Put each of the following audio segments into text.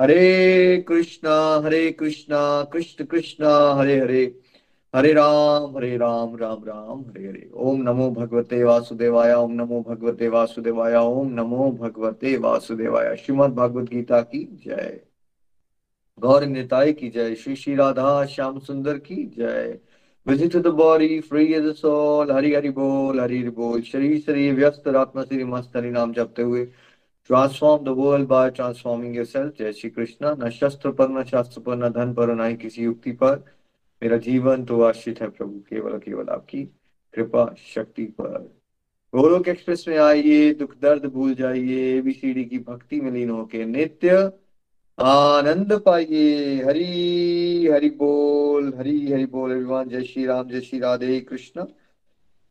हरे कृष्णा हरे कृष्णा, कृष्ण कृष्णा, हरे हरे। हरे राम हरे राम राम राम, हरे हरे। ओम नमो भगवते वासुदेवाय, ओम नमो भगवते वासुदेवाय, ओम नमो भगवते वासुदेवाय। श्रीमद भगवत गीता की जय। गौर निताय की जय। श्री श्री राधा श्याम सुंदर की जय। Visit the body free as soul Hari Hari बोल, हरि हरि बोल। शरीर शरीर व्यस्त आत्मा श्री मस्त, हरि नाम जपते हुए। Transform the world by transforming yourself जय श्री कृष्ण न शस्त्र पर न शास्त्र पर न धन पर न ही किसी युक्ति पर मेरा जीवन तो आश्रित है प्रभु केवल केवल आपकी कृपा शक्ति पर गोलोक एक्सप्रेस में आइए दुख दर्द भूल जाइए एबीसीडी की भक्ति में लीन होके नित्य आनंद पाइए हरी हरि बोल हरी हरि बोल एवरीवन जय श्री राम जय श्री राधे कृष्ण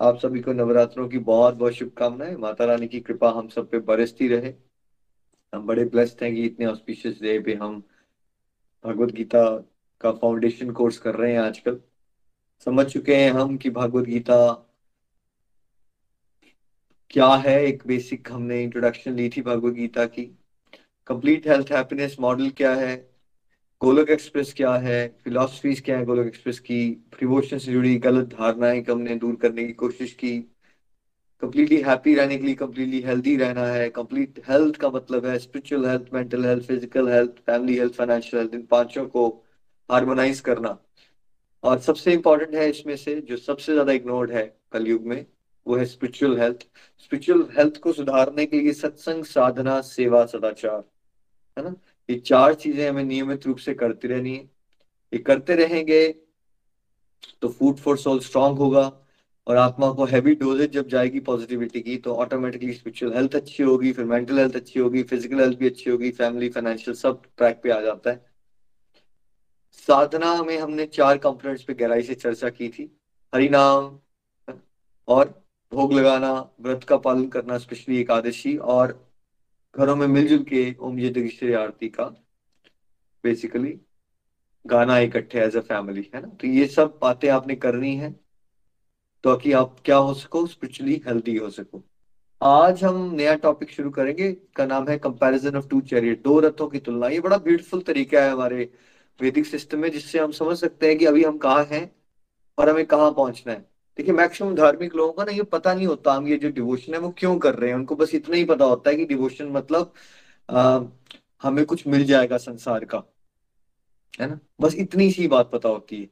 आप सभी को नवरात्रों की बहुत बहुत शुभकामनाएँ। माता रानी की कृपा हम सब पे बरसती रहे। हम बड़े ब्लेस्ड हैं कि इतने ऑस्पिशियस डे पे हम भगवत गीता का फाउंडेशन कोर्स कर रहे हैं आजकल। समझ चुके हैं हम कि भगवत गीता क्या है? एक बेसिक हमने इंट्रोडक्शन ली थी भगवत गीता की। कंप्लीट हेल्थ हैप्पीनेस मॉडल क्या है? गोलक एक्सप्रेस क्या है? फिलोसफीज क्या है गोलक एक्सप्रेस की? प्रिवोशन से जुड़ी गलत धारणाएँ हमने दूर करने की कोशिश की। कंप्लीटली हैप्पी रहने के लिए कंप्लीटली हेल्दी रहना है। कंप्लीट हेल्थ का मतलब है spiritual health mental health physical health family health financial health इन पाँचों को हार्मोनाइज करना। और सबसे इंपॉर्टेंट है इसमें से, जो सबसे ज़्यादा इग्नोर्ड है कलयुग में, वो है स्पिरिचुअल हेल्थ स्पिरिचुअल हेल्थ को सुधारने के लिए सत्संग, साधना, सेवा, सदाचार, है ना? ये चार चीज़ें हमें नियमित रूप से करती रहनी है। ये करते रहेंगे तो फ़ूड फॉर सोल स्ट्रांग होगा और आत्मा को हैवी डोजेज जब जाएगी पॉजिटिविटी की तो ऑटोमेटिकली स्पिरिचुअल हेल्थ अच्छी होगी, फिर मेंटल हेल्थ अच्छी होगी फ़िज़िकल हेल्थ भी अच्छी होगी फैमिली फाइनेंशियल सब ट्रैक पे आ जाता है। साधना में हमने चार कंपोनेंट्स पे गहराई से चर्चा की थी। हरि नाम और भोग लगाना, व्रत का पालन करना स्पेशली एकादशी और घरों में मिलजुल के ओम जय जगदीश्वरी आरती का बेसिकली गाना इकट्ठे एज अ फैमिली है ना? तो ये सब बातें आपने करनी है तो कि आप क्या हो सको स्पिरिचुअली हेल्दी हो सको। आज हम नया टॉपिक शुरू करेंगे का नाम है कंपैरिजन ऑफ़ टू चैरियट दो रथों की तुलना, ये बड़ा ब्यूटीफुल तरीका है हमारे वैदिक सिस्टम में, जिससे हम समझ सकते हैं कि अभी हम कहाँ हैं और हमें कहाँ पहुँचना है। देखिए मैक्सिमम धार्मिक लोगों का ना ये पता नहीं होता हम ये जो डिवोशन है वो क्यों कर रहे हैं? उनको बस इतना ही पता होता है कि डिवोशन मतलब आ, हमें कुछ मिल जाएगा संसार का है ना? बस इतनी सी बात पता होती है।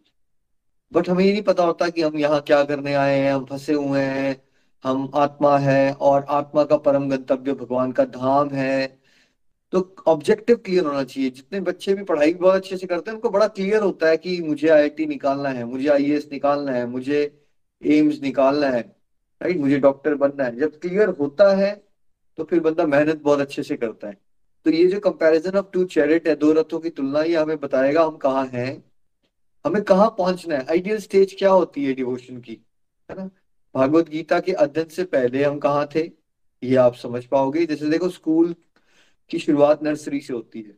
बट हमें ये नहीं पता होता कि हम यहाँ क्या करने आए हैं हम फंसे हुए हैं हम आत्मा है और आत्मा का परम गंतव्य भगवान का धाम है। तो ऑब्जेक्टिव क्लियर होना चाहिए। जितने बच्चे भी पढ़ाई बहुत अच्छे से करते हैं उनको बड़ा क्लियर होता है कि मुझे आईआईटी निकालना है मुझे आईएएस निकालना है मुझे एम्स निकालना है, राइट? मुझे डॉक्टर बनना है। जब क्लियर होता है तो फिर बंदा मेहनत बहुत अच्छे से करता है। तो ये जो कंपैरिजन ऑफ़ टू चैरिट है, दो रथों की तुलना ये हमें बताएगा हम कहाँ हैं। हमें कहाँ पहुँचना है? आइडियल स्टेज क्या होती है डिवोशन की? है ना? भागवत गीता के अध्ययन से पहले हम कहाँ थे? ये आप समझ पाओगे। जैसे देखो स्कूल की शुरुआत नर्सरी से होती है।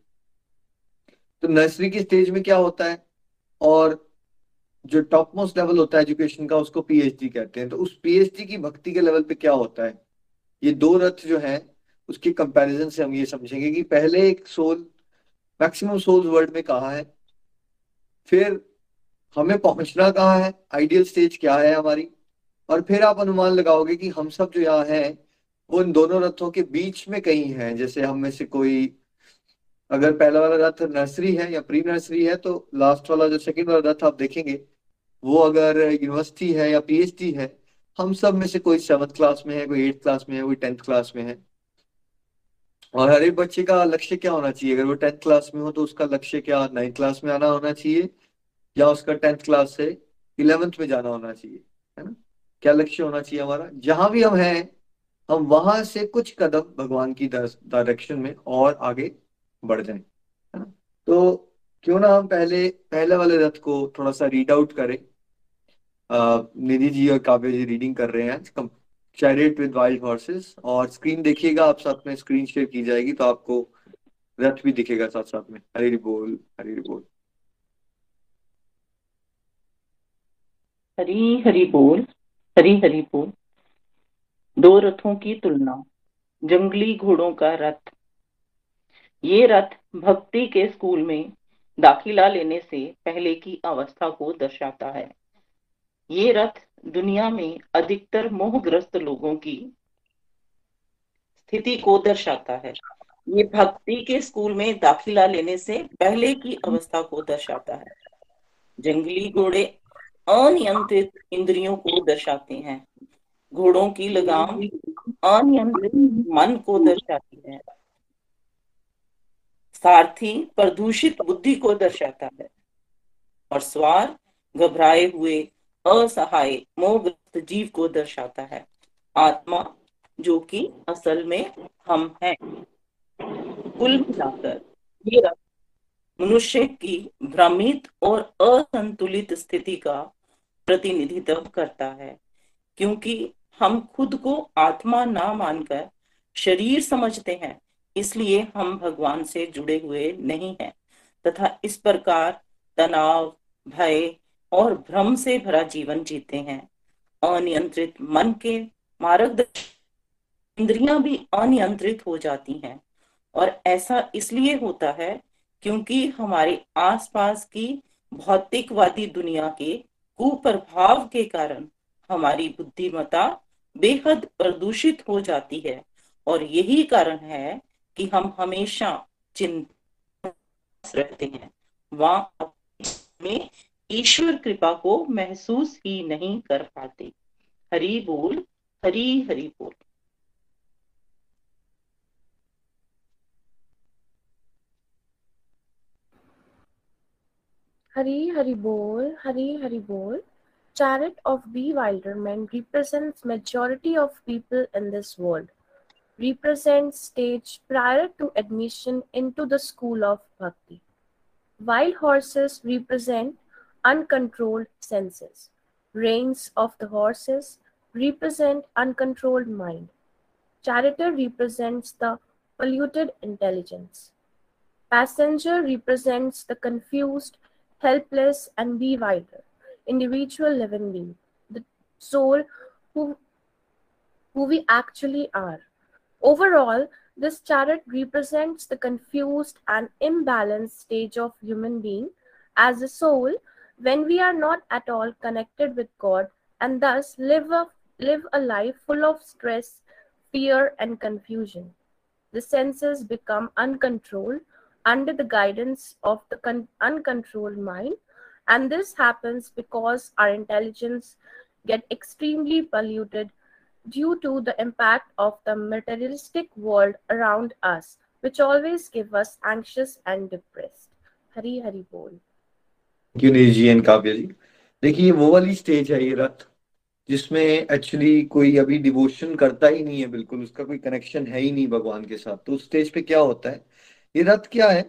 तो नर्सरी की स्टेज में क्या होता है? और जो टॉप मोस्ट लेवल होता है एजुकेशन का, उसको पीएचडी कहते हैं। तो उस पीएचडी की भक्ति के लेवल पे क्या होता है? ये दो रथ जो है, उसके कंपैरिजन से हम ये समझेंगे कि पहले एक सोल मैक्सिमम सोल्स वर्ल्ड में कहा है? फिर हमें पहुँचना कहाँ है? आइडियल स्टेज क्या है हमारी? और फिर आप अनुमान लगाओगे कि हम सब जो यहाँ है, वो इन दोनों रथों के बीच में कहीं है। जैसे हम में से कोई, अगर पहला वाला रथ नर्सरी है या प्री नर्सरी है तो लास्ट वाला जो सेकंड वाला रथ आप देखेंगे वो अगर यूनिवर्सिटी है या पीएचडी है, हम सब में से कोई सेवंथ क्लास में है, कोई एट्थ क्लास में है, कोई टेंथ क्लास में है। और हर एक बच्चे का लक्ष्य क्या होना चाहिए? अगर वो टेंथ क्लास में हो तो उसका लक्ष्य क्या नाइन्थ क्लास में आना होना चाहिए या उसका टेंथ क्लास से इलेवेंथ में जाना होना चाहिए, है ना? क्या लक्ष्य होना चाहिए हमारा? जहाँ भी हम हैं, हम वहाँ से कुछ कदम भगवान की डायरेक्शन में और आगे बढ़ जाए, है ना? तो क्यों ना हम पहले पहले वाले रथ को थोड़ा सा रीड आउट करें। निधि जी और काव्य जी रीडिंग कर रहे हैं। चैरिट विद वाइल्ड हॉर्सेस और स्क्रीन देखिएगा, आप साथ में स्क्रीन शेयर की जाएगी तो आपको रथ भी दिखेगा साथ साथ में। हरी बोल हरी बोल। हरी हरी बोल, हरी हरी बोल। दो रथों की तुलना, जंगली घोड़ों का रथ। ये रथ भक्ति के स्कूल में दाखिला लेने से पहले की अवस्था को दर्शाता है। ये रथ दुनिया में अधिकतर मोहग्रस्त लोगों की स्थिति को दर्शाता है। ये भक्ति के स्कूल में दाखिला लेने से पहले की अवस्था को दर्शाता है। जंगली घोड़े अनियंत्रित इंद्रियों को दर्शाते हैं। घोड़ों की लगाम अनियंत्रित मन को दर्शाती है। सारथी प्रदूषित बुद्धि को दर्शाता है। और स्वार घबराए हुए असहाय मोहग्रस्त जीव को दर्शाता है। आत्मा, जो कि असल में हम हैं। कुल मिलाकर ये मनुष्य की भ्रमित और असंतुलित स्थिति का प्रतिनिधित्व करता है, क्योंकि हम खुद को आत्मा ना मानकर शरीर समझते हैं, इसलिए हम भगवान से जुड़े हुए नहीं हैं, तथा इस प्रकार तनाव, भय और भ्रम से भरा जीवन जीते हैं। अनियंत्रित मन के मार्गदर्शन इंद्रियाँ भी अनियंत्रित हो जाती हैं। और ऐसा इसलिए होता है क्योंकि हमारे आसपास की भौतिकवादी दुनिया के कुप्रभाव के कारण हमारी बुद्धिमता बेहद प्रदूषित हो जाती है। और यही कारण है कि हम हमेशा चिंता रहते हैं। वहाँ में ईश्वर कृपा को महसूस ही नहीं कर पाते। हरी बोल, हरी हरी बोल। हरी हरी बोल, हरी हरी बोल। Chariot of bewildered man represent majority of people in this world represent stage prior to admission into the school of bhakti wild horses represent uncontrolled senses. Reins of the horses represent uncontrolled mind. Charioteer represents the polluted intelligence. Passenger represents the confused helpless, and bewildered individual living being, the soul who, who we actually are. Overall, this chariot represents the confused and imbalanced stage of human being as a soul when we are not at all connected with God and thus live a, live a life full of stress, fear, and confusion. The senses become uncontrolled under the guidance of the con- uncontrolled mind and this happens because our intelligence get extremely polluted due to the impact of the materialistic world around us which always give us anxious and depressed hari hari bol क्यों नहीं G N काव्य जी? देखिए वो वाली stage है ये रथ, जिसमें actually कोई अभी डिवोशन करता ही नहीं है बिल्कुल, उसका कोई कनेक्शन है ही नहीं भगवान के साथ। तो उस स्टेज पे क्या होता है? ये रथ क्या है?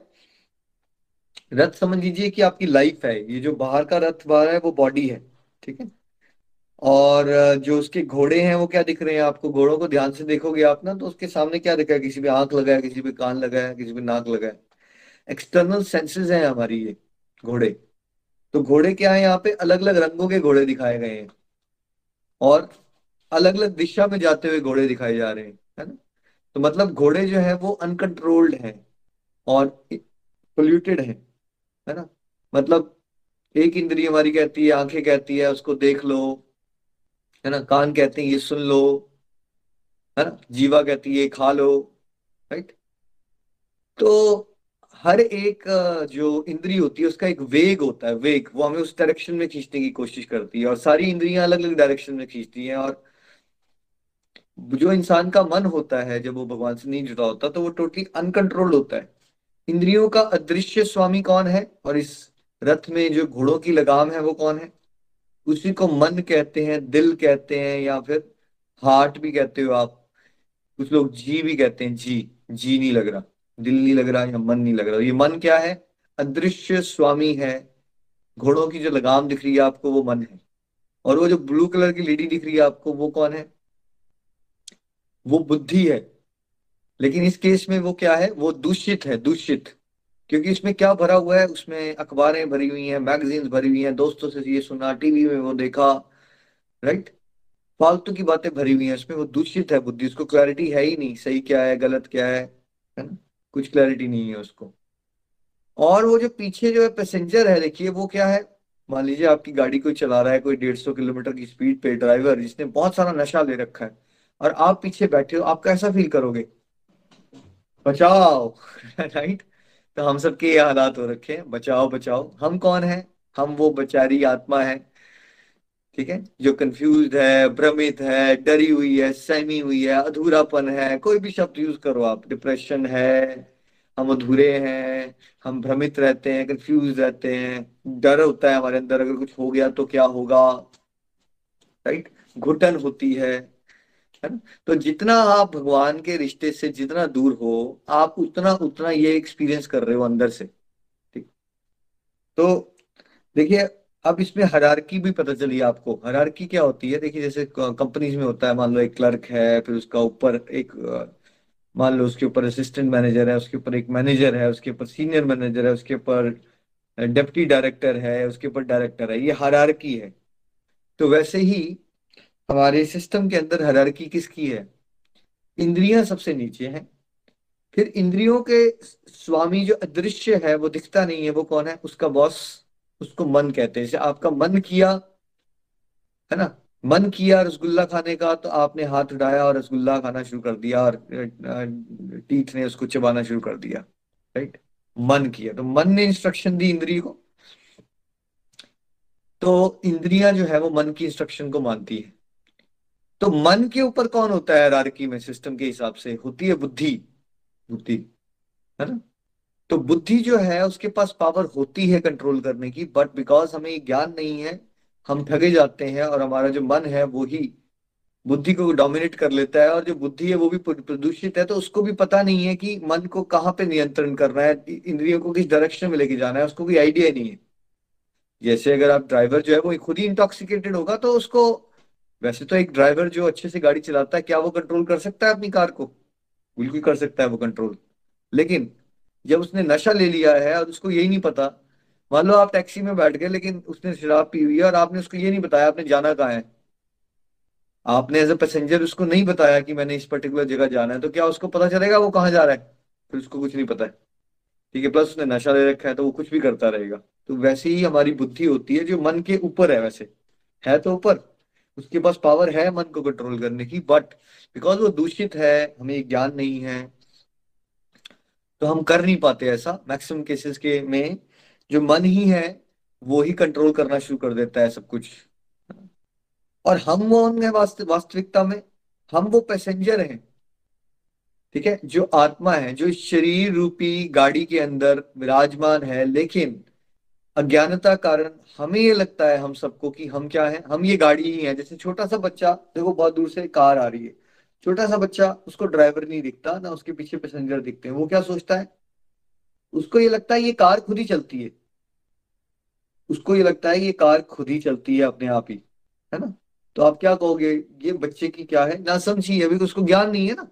रथ समझ लीजिए कि आपकी लाइफ है, ये जो बाहर का रथ बाहर है, वो बॉडी है, ठीक है? और, जो उसके घोड़े हैं, वो क्या दिख रहे हैं आपको? घोड़ों को ध्यान से देखोगे आप ना तो उसके सामने क्या दिखा है? किसी पे आँख लगा है किसी पे कान लगा है किसी पे नाक लगा है एक्सटर्नल सेंसेस हैं हमारी ये घोड़े। तो घोड़े क्या है? यहाँ पे अलग अलग रंगों के घोड़े दिखाए गए हैं। और अलग अलग दिशा में जाते हुए घोड़े दिखाए जा रहे हैं, है ना? तो मतलब घोड़े जो है, वो अनकंट्रोल्ड है और पोल्यूटेड हैं, है ना? मतलब एक इंद्रिय हमारी कहती है, आँखें कहती है, उसको देख लो, है ना? कान कहते हैं, ये सुन लो, है ना? जीवा कहती है खा लो राइट तो हर एक जो इंद्री होती है, उसका एक वेग होता है, वेग। वो हमें उस डायरेक्शन में खींचने की कोशिश करती है और सारी इंद्रियाँ अलग अलग डायरेक्शन में खींचती हैं और जो इंसान का मन होता है, जब वो भगवान से नहीं जुड़ा होता तो वो टोटली अनकंट्रोल्ड होता है। इंद्रियों का अदृश्य स्वामी कौन है और इस रथ में जो घोड़ों की लगाम है, वो कौन है? उसी को मन कहते हैं, दिल कहते हैं या फिर हार्ट भी कहते हो आप, कुछ लोग जी भी कहते हैं, जी जी नहीं लग रहा। दिल नहीं लग रहा या मन नहीं लग रहा। ये मन क्या है? अदृश्य स्वामी है। घोड़ों की जो लगाम दिख रही है आपको, वो मन है। और वो जो ब्लू कलर की लेडी दिख रही है आपको, वो कौन है? वो बुद्धि है। लेकिन इस केस में वो क्या है? वो दूषित है, दूषित। क्योंकि इसमें क्या भरा हुआ है? उसमें अखबारें भरी हुई हैं मैगजीन्स भरी हुई हैं, दोस्तों से ये सुना, टीवी में वो देखा राइट फालतू की बातें भरी हुई हैं। उसमें वो दूषित है बुद्धि। उसको क्लैरिटी है ही नहीं। सही क्या है, गलत क्या है है ना? कुछ क्लैरिटी नहीं है उसको। और वो जो पीछे जो है पैसेंजर है, देखिए वो क्या है? मान लीजिए आपकी गाड़ी कोई चला रहा है, कोई डेढ़ सौ किलोमीटर की स्पीड पे ड्राइवर जिसने बहुत सारा नशा ले रखा है, और आप पीछे बैठे हो, आप कैसा फील करोगे? बचाओ राइट तो हम सबके ये हालात हो रखे हैं। बचाओ बचाओ। हम कौन है? हम वो बेचारी आत्मा है। ठीक है? जो कंफ्यूज है, भ्रमित है, डरी हुई है, सहमी हुई है, अधूरापन है, कोई भी शब्द यूज़ करो आप। डिप्रेशन है, हम अधूरे हैं, हम भ्रमित रहते हैं कंफ्यूज रहते हैं, डर होता है हमारे अंदर, अगर कुछ हो गया तो क्या होगा? राइट घुटन होती है है ना? तो जितना आप भगवान के रिश्ते से जितना दूर हो, आप उतना उतना ये एक्सपीरियंस कर रहे हो अंदर से। ठीक? तो देखिए अब इसमें हरारकी भी पता चली आपको। हरारकी क्या होती है? देखिए, जैसे कंपनीज़ में होता है, मान लो एक क्लर्क है, फिर उसका ऊपर एक मान लो उसके ऊपर असिस्टेंट मैनेजर है, उसके ऊपर एक मैनेजर है, उसके ऊपर सीनियर मैनेजर है, उसके ऊपर डेप्टी डायरेक्टर है, उसके ऊपर डायरेक्टर है। ये हरारकी है। तो वैसे ही हमारे सिस्टम के अंदर हरारकी किसकी है? इंद्रियाँ सबसे नीचे हैं। फिर इंद्रियों के स्वामी जो अदृश्य है, वो दिखता नहीं है, वो कौन है? उसका बॉस उसको मन कहते हैं। जैसे आपका मन किया, है ना? मन किया रसगुल्ला खाने का तो आपने हाथ उठाया और रसगुल्ला खाना शुरू कर दिया और टीथ ने उसको चबाना शुरू कर दिया राइट मन किया। तो मन ने इंस्ट्रक्शन दी इंद्री को। तो इंद्रियाँ जो है वो मन की इंस्ट्रक्शन को मानती है। तो मन के ऊपर कौन होता है? रारकी में सिस्टम के हिसाब से होती है बुद्धि। बुद्धि, है ना? तो बुद्धि जो है, उसके पास पावर होती है कंट्रोल करने की बट बिकॉज़ हमें ज्ञान नहीं है, हम ठगे जाते हैं और हमारा जो मन है, वो ही बुद्धि को डोमिनेट कर लेता है और जो बुद्धि है, वो भी प्रदूषित है तो उसको भी पता नहीं है कि मन को कहाँ पे नियंत्रण करना है इंद्रियों को किस डायरेक्शन में लेके जाना है, उसको कोई आइडिया नहीं है। जैसे अगर आप ड्राइवर जो है, वो खुद ही इंटॉक्सिकेटेड होगा तो उसको, वैसे तो एक ड्राइवर जो अच्छे से गाड़ी चलाता है, क्या वो कंट्रोल कर सकता है अपनी कार को? बिल्कुल कर सकता है वो कंट्रोल लेकिन जब उसने नशा ले लिया है और उसको यही नहीं पता, मान लो आप टैक्सी में बैठ गए, लेकिन उसने शराब पी हुई है और आपने उसको ये नहीं बताया, आपने जाना कहाँ है? आपने एज ए पैसेंजर उसको नहीं बताया कि मैंने इस पर्टिकुलर जगह जाना है तो क्या उसको पता चलेगा वो कहाँ जा रहा है? फिर उसको कुछ नहीं पता है। ठीक है प्लस उसने नशा ले रखा है तो वो कुछ भी करता रहेगा। तो वैसे ही हमारी बुद्धि होती है जो मन के ऊपर है वैसे। है तो ऊपर। उसके पास पावर है मन को कंट्रोल करने की बट बिकॉज़ वो दूषित है, हमें ज्ञान नहीं है तो हम कर नहीं पाते ऐसा। मैक्सिमम केसेस के में जो मन ही है, वो ही कंट्रोल करना शुरू कर देता है सब कुछ। और हम वो होंगे वास्तविकता में? हम वो पैसेंजर हैं। ठीक है? जो आत्मा है, जो शरीर रूपी गाड़ी के अंदर विराजमान है, लेकिन अज्ञानता कारण हमें ये लगता है हम सबको कि हम क्या है? हम ये गाड़ी ही है। जैसे छोटा सा बच्चा, देखो बहुत दूर से कार आ रही है। छोटा सा बच्चा, उसको ड्राइवर नहीं दिखता, ना उसके पीछे पैसेंजर दिखते हैं। वो क्या सोचता है? उसको ये लगता है ये कार खुद ही चलती है। उसको ये लगता है ये कार खुद ही चलती है अपने आप ही, है ना? तो आप क्या कहोगे? ये बच्चे की क्या है? ना समझी अभी तो उसको ज्ञान नहीं है ना।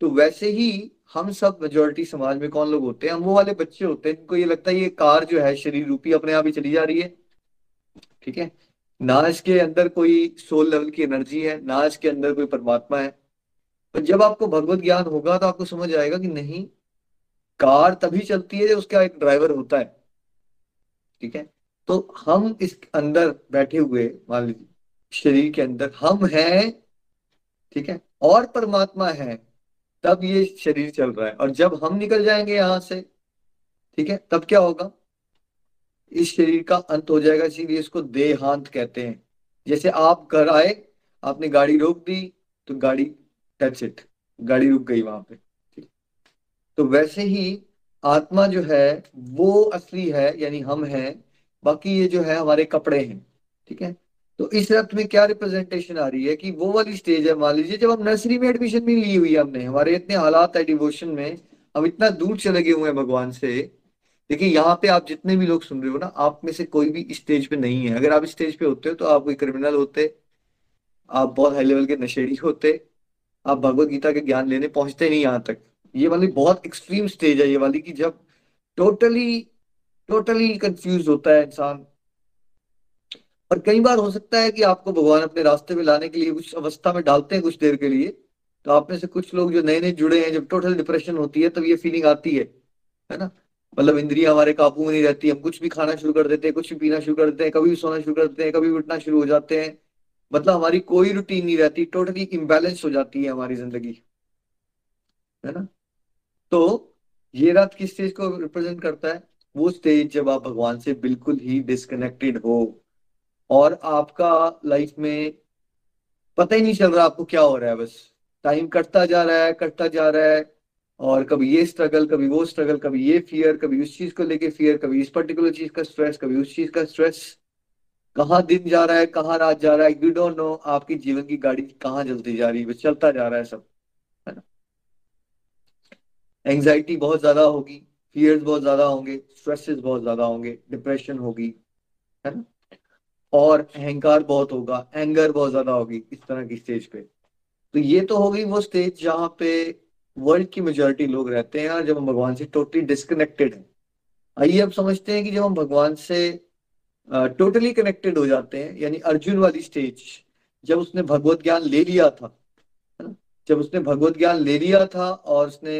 तो वैसे ही हम सब मेजोरिटी समाज में कौन लोग होते हैं? हम वो वाले बच्चे होते हैं, जिनको ये लगता है ये कार जो है शरीर रूपी अपने आप ही चली जा रही है। ठीक है? ना इसके अंदर कोई सोल लेवल की एनर्जी है, ना इसके अंदर कोई परमात्मा है। तो जब आपको भगवत ज्ञान होगा तो आपको समझ आएगा कि नहीं, कार तभी चलती है जब उसका एक ड्राइवर होता है। ठीक है? तो हम इस अंदर बैठे हुए, मान लीजिए, शरीर के अंदर हम हैं, ठीक है? और परमात्मा है, तब ये शरीर चल रहा है। और जब हम निकल जाएँगे यहाँ से, ठीक है? तब क्या होगा? इस शरीर का अंत हो जाएगा, इसीलिए इसको देहांत कहते हैं। जैसे आप घर आए, आपने गाड़ी रोक दी तो गाड़ी टच इट गाड़ी रुक गई वहाँ पे। तो वैसे ही आत्मा जो है, वो असली है, यानी हम हैं, बाकी ये जो है हमारे कपड़े हैं। ठीक है? तो इस रथ में क्या रिप्रेजेंटेशन आ रही है कि वो वाली स्टेज है, मान लीजिए जब हम नर्सरी में एडमिशन भी ली हुई है हमने, हमारे इतने हालात है डिवोशन में हम इतना दूर चले गए हुए हैं भगवान से। देखिए, यहाँ पे आप जितने भी लोग सुन रहे हो ना, आप में से कोई भी स्टेज पे नहीं है। अगर आप स्टेज पे होते हो तो आप कोई क्रिमिनल होते, आप बहुत हाई लेवल के नशेड़ी होते आप भगवत गीता के ज्ञान लेने पहुँचते नहीं यहाँ तक। ये वाली बहुत एक्सट्रीम स्टेज है, ये वाली की जब टोटली टोटली कंफ्यूज होता है इंसान। और कई बार हो सकता है कि आपको भगवान अपने रास्ते में लाने के लिए कुछ अवस्था में डालते हैं कुछ देर के लिए तो आप में से कुछ लोग जो नए नए जुड़े हैं, जब टोटल डिप्रेशन होती है, तब ये फीलिंग आती है है ना? मतलब इंद्रिया हमारे काबू में नहीं रहती, हम कुछ भी खाना शुरू कर देते हैं, कुछ भी पीना शुरू कर देते हैं, कभी भी सोना शुरू कर देते हैं, कभी उठना शुरू हो जाते हैं मतलब हमारी कोई रूटीन नहीं रहती टोटली इम्बेलेंस हो जाती है हमारी ज़िंदगी, है ना? तो ये रात किस स्टेज को रिप्रेजेंट करता है? वो स्टेज जब आप भगवान से बिल्कुल ही डिस्कनेक्टेड हो और आपका लाइफ में पता ही नहीं चल रहा आपको क्या हो रहा है बस। टाइम कटता जा रहा है, कटता जा रहा है और कभी ये स्ट्रगल कभी वो स्ट्रगल कभी ये फियर कभी उस चीज़ को लेके फियर कभी इस पर्टिकुलर चीज़ का स्ट्रेस कभी उस चीज़ का स्ट्रेस कहाँ दिन जा रहा है, कहाँ रात जा रहा है यू डोंट नो आपकी जीवन की गाड़ी कहाँ चलती जा रही है चलता जा रहा है सब, है ना? एंग्जाइटी बहुत ज़्यादा होगी फियर्स बहुत ज़्यादा होंगे स्ट्रेसेस बहुत ज़्यादा होंगे डिप्रेशन होगी, है ना? और अहंकार बहुत होगा एंगर बहुत ज़्यादा होगी इस तरह की स्टेज पे। तो ये तो हो गई वो स्टेज जहाँ पे वर्ल्ड की मेजोरिटी लोग रहते हैं और जब हम भगवान से टोटली डिस्कनेक्टेड हैं। आइए अब समझते हैं कि जब हम भगवान से टोटली कनेक्टेड हो जाते हैं, यानी अर्जुन वाली स्टेज जब उसने भगवत ज्ञान ले लिया था जब उसने भगवत ज्ञान ले लिया था और उसने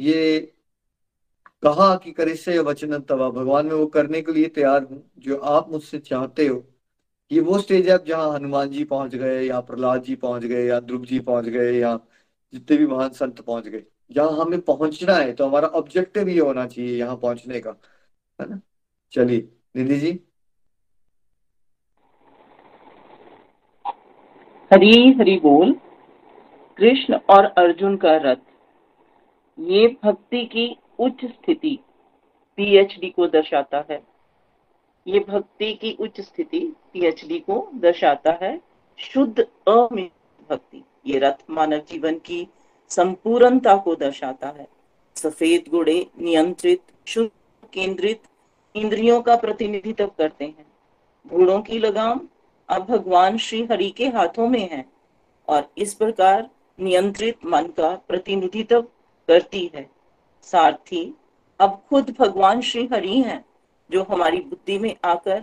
ये कहा कि करे से वचन तवा, भगवान में वो करने के लिए तैयार हूँ, जो आप मुझसे चाहते हो, ये वो स्टेज है जहाँ हनुमान जी पहुँच गए, या प्रहलाद जी पहुँच गए, या ध्रुव जी पहुँच गए, या जितने भी महान संत पहुँच गए। जहाँ हमें पहुँचना है तो हमारा ऑब्जेक्टिव ये होना चाहिए यहाँ पहुँचने का, है ना? चलिए, निधि जी हरी हरी बोल, कृष्ण और अर्जुन का रथ। ये भक्ति की उच्च स्थिति पीएचडी को दर्शाता है। ये भक्ति की उच्च स्थिति पीएचडी को दर्शाता है। शुद्ध, अमित भक्ति। ये रथ मानव जीवन की संपूर्णता को दर्शाता है। सफ़ेद घोड़े नियंत्रित, शुद्ध, केंद्रित, इंद्रियों का प्रतिनिधित्व करते हैं। घोड़ों की लगाम अब भगवान श्री हरि के हाथों में है और इस प्रकार नियंत्रित मन का प्रतिनिधित्व करती है। सारथी, अब खुद भगवान श्री हरि हैं, जो हमारी बुद्धि में आकर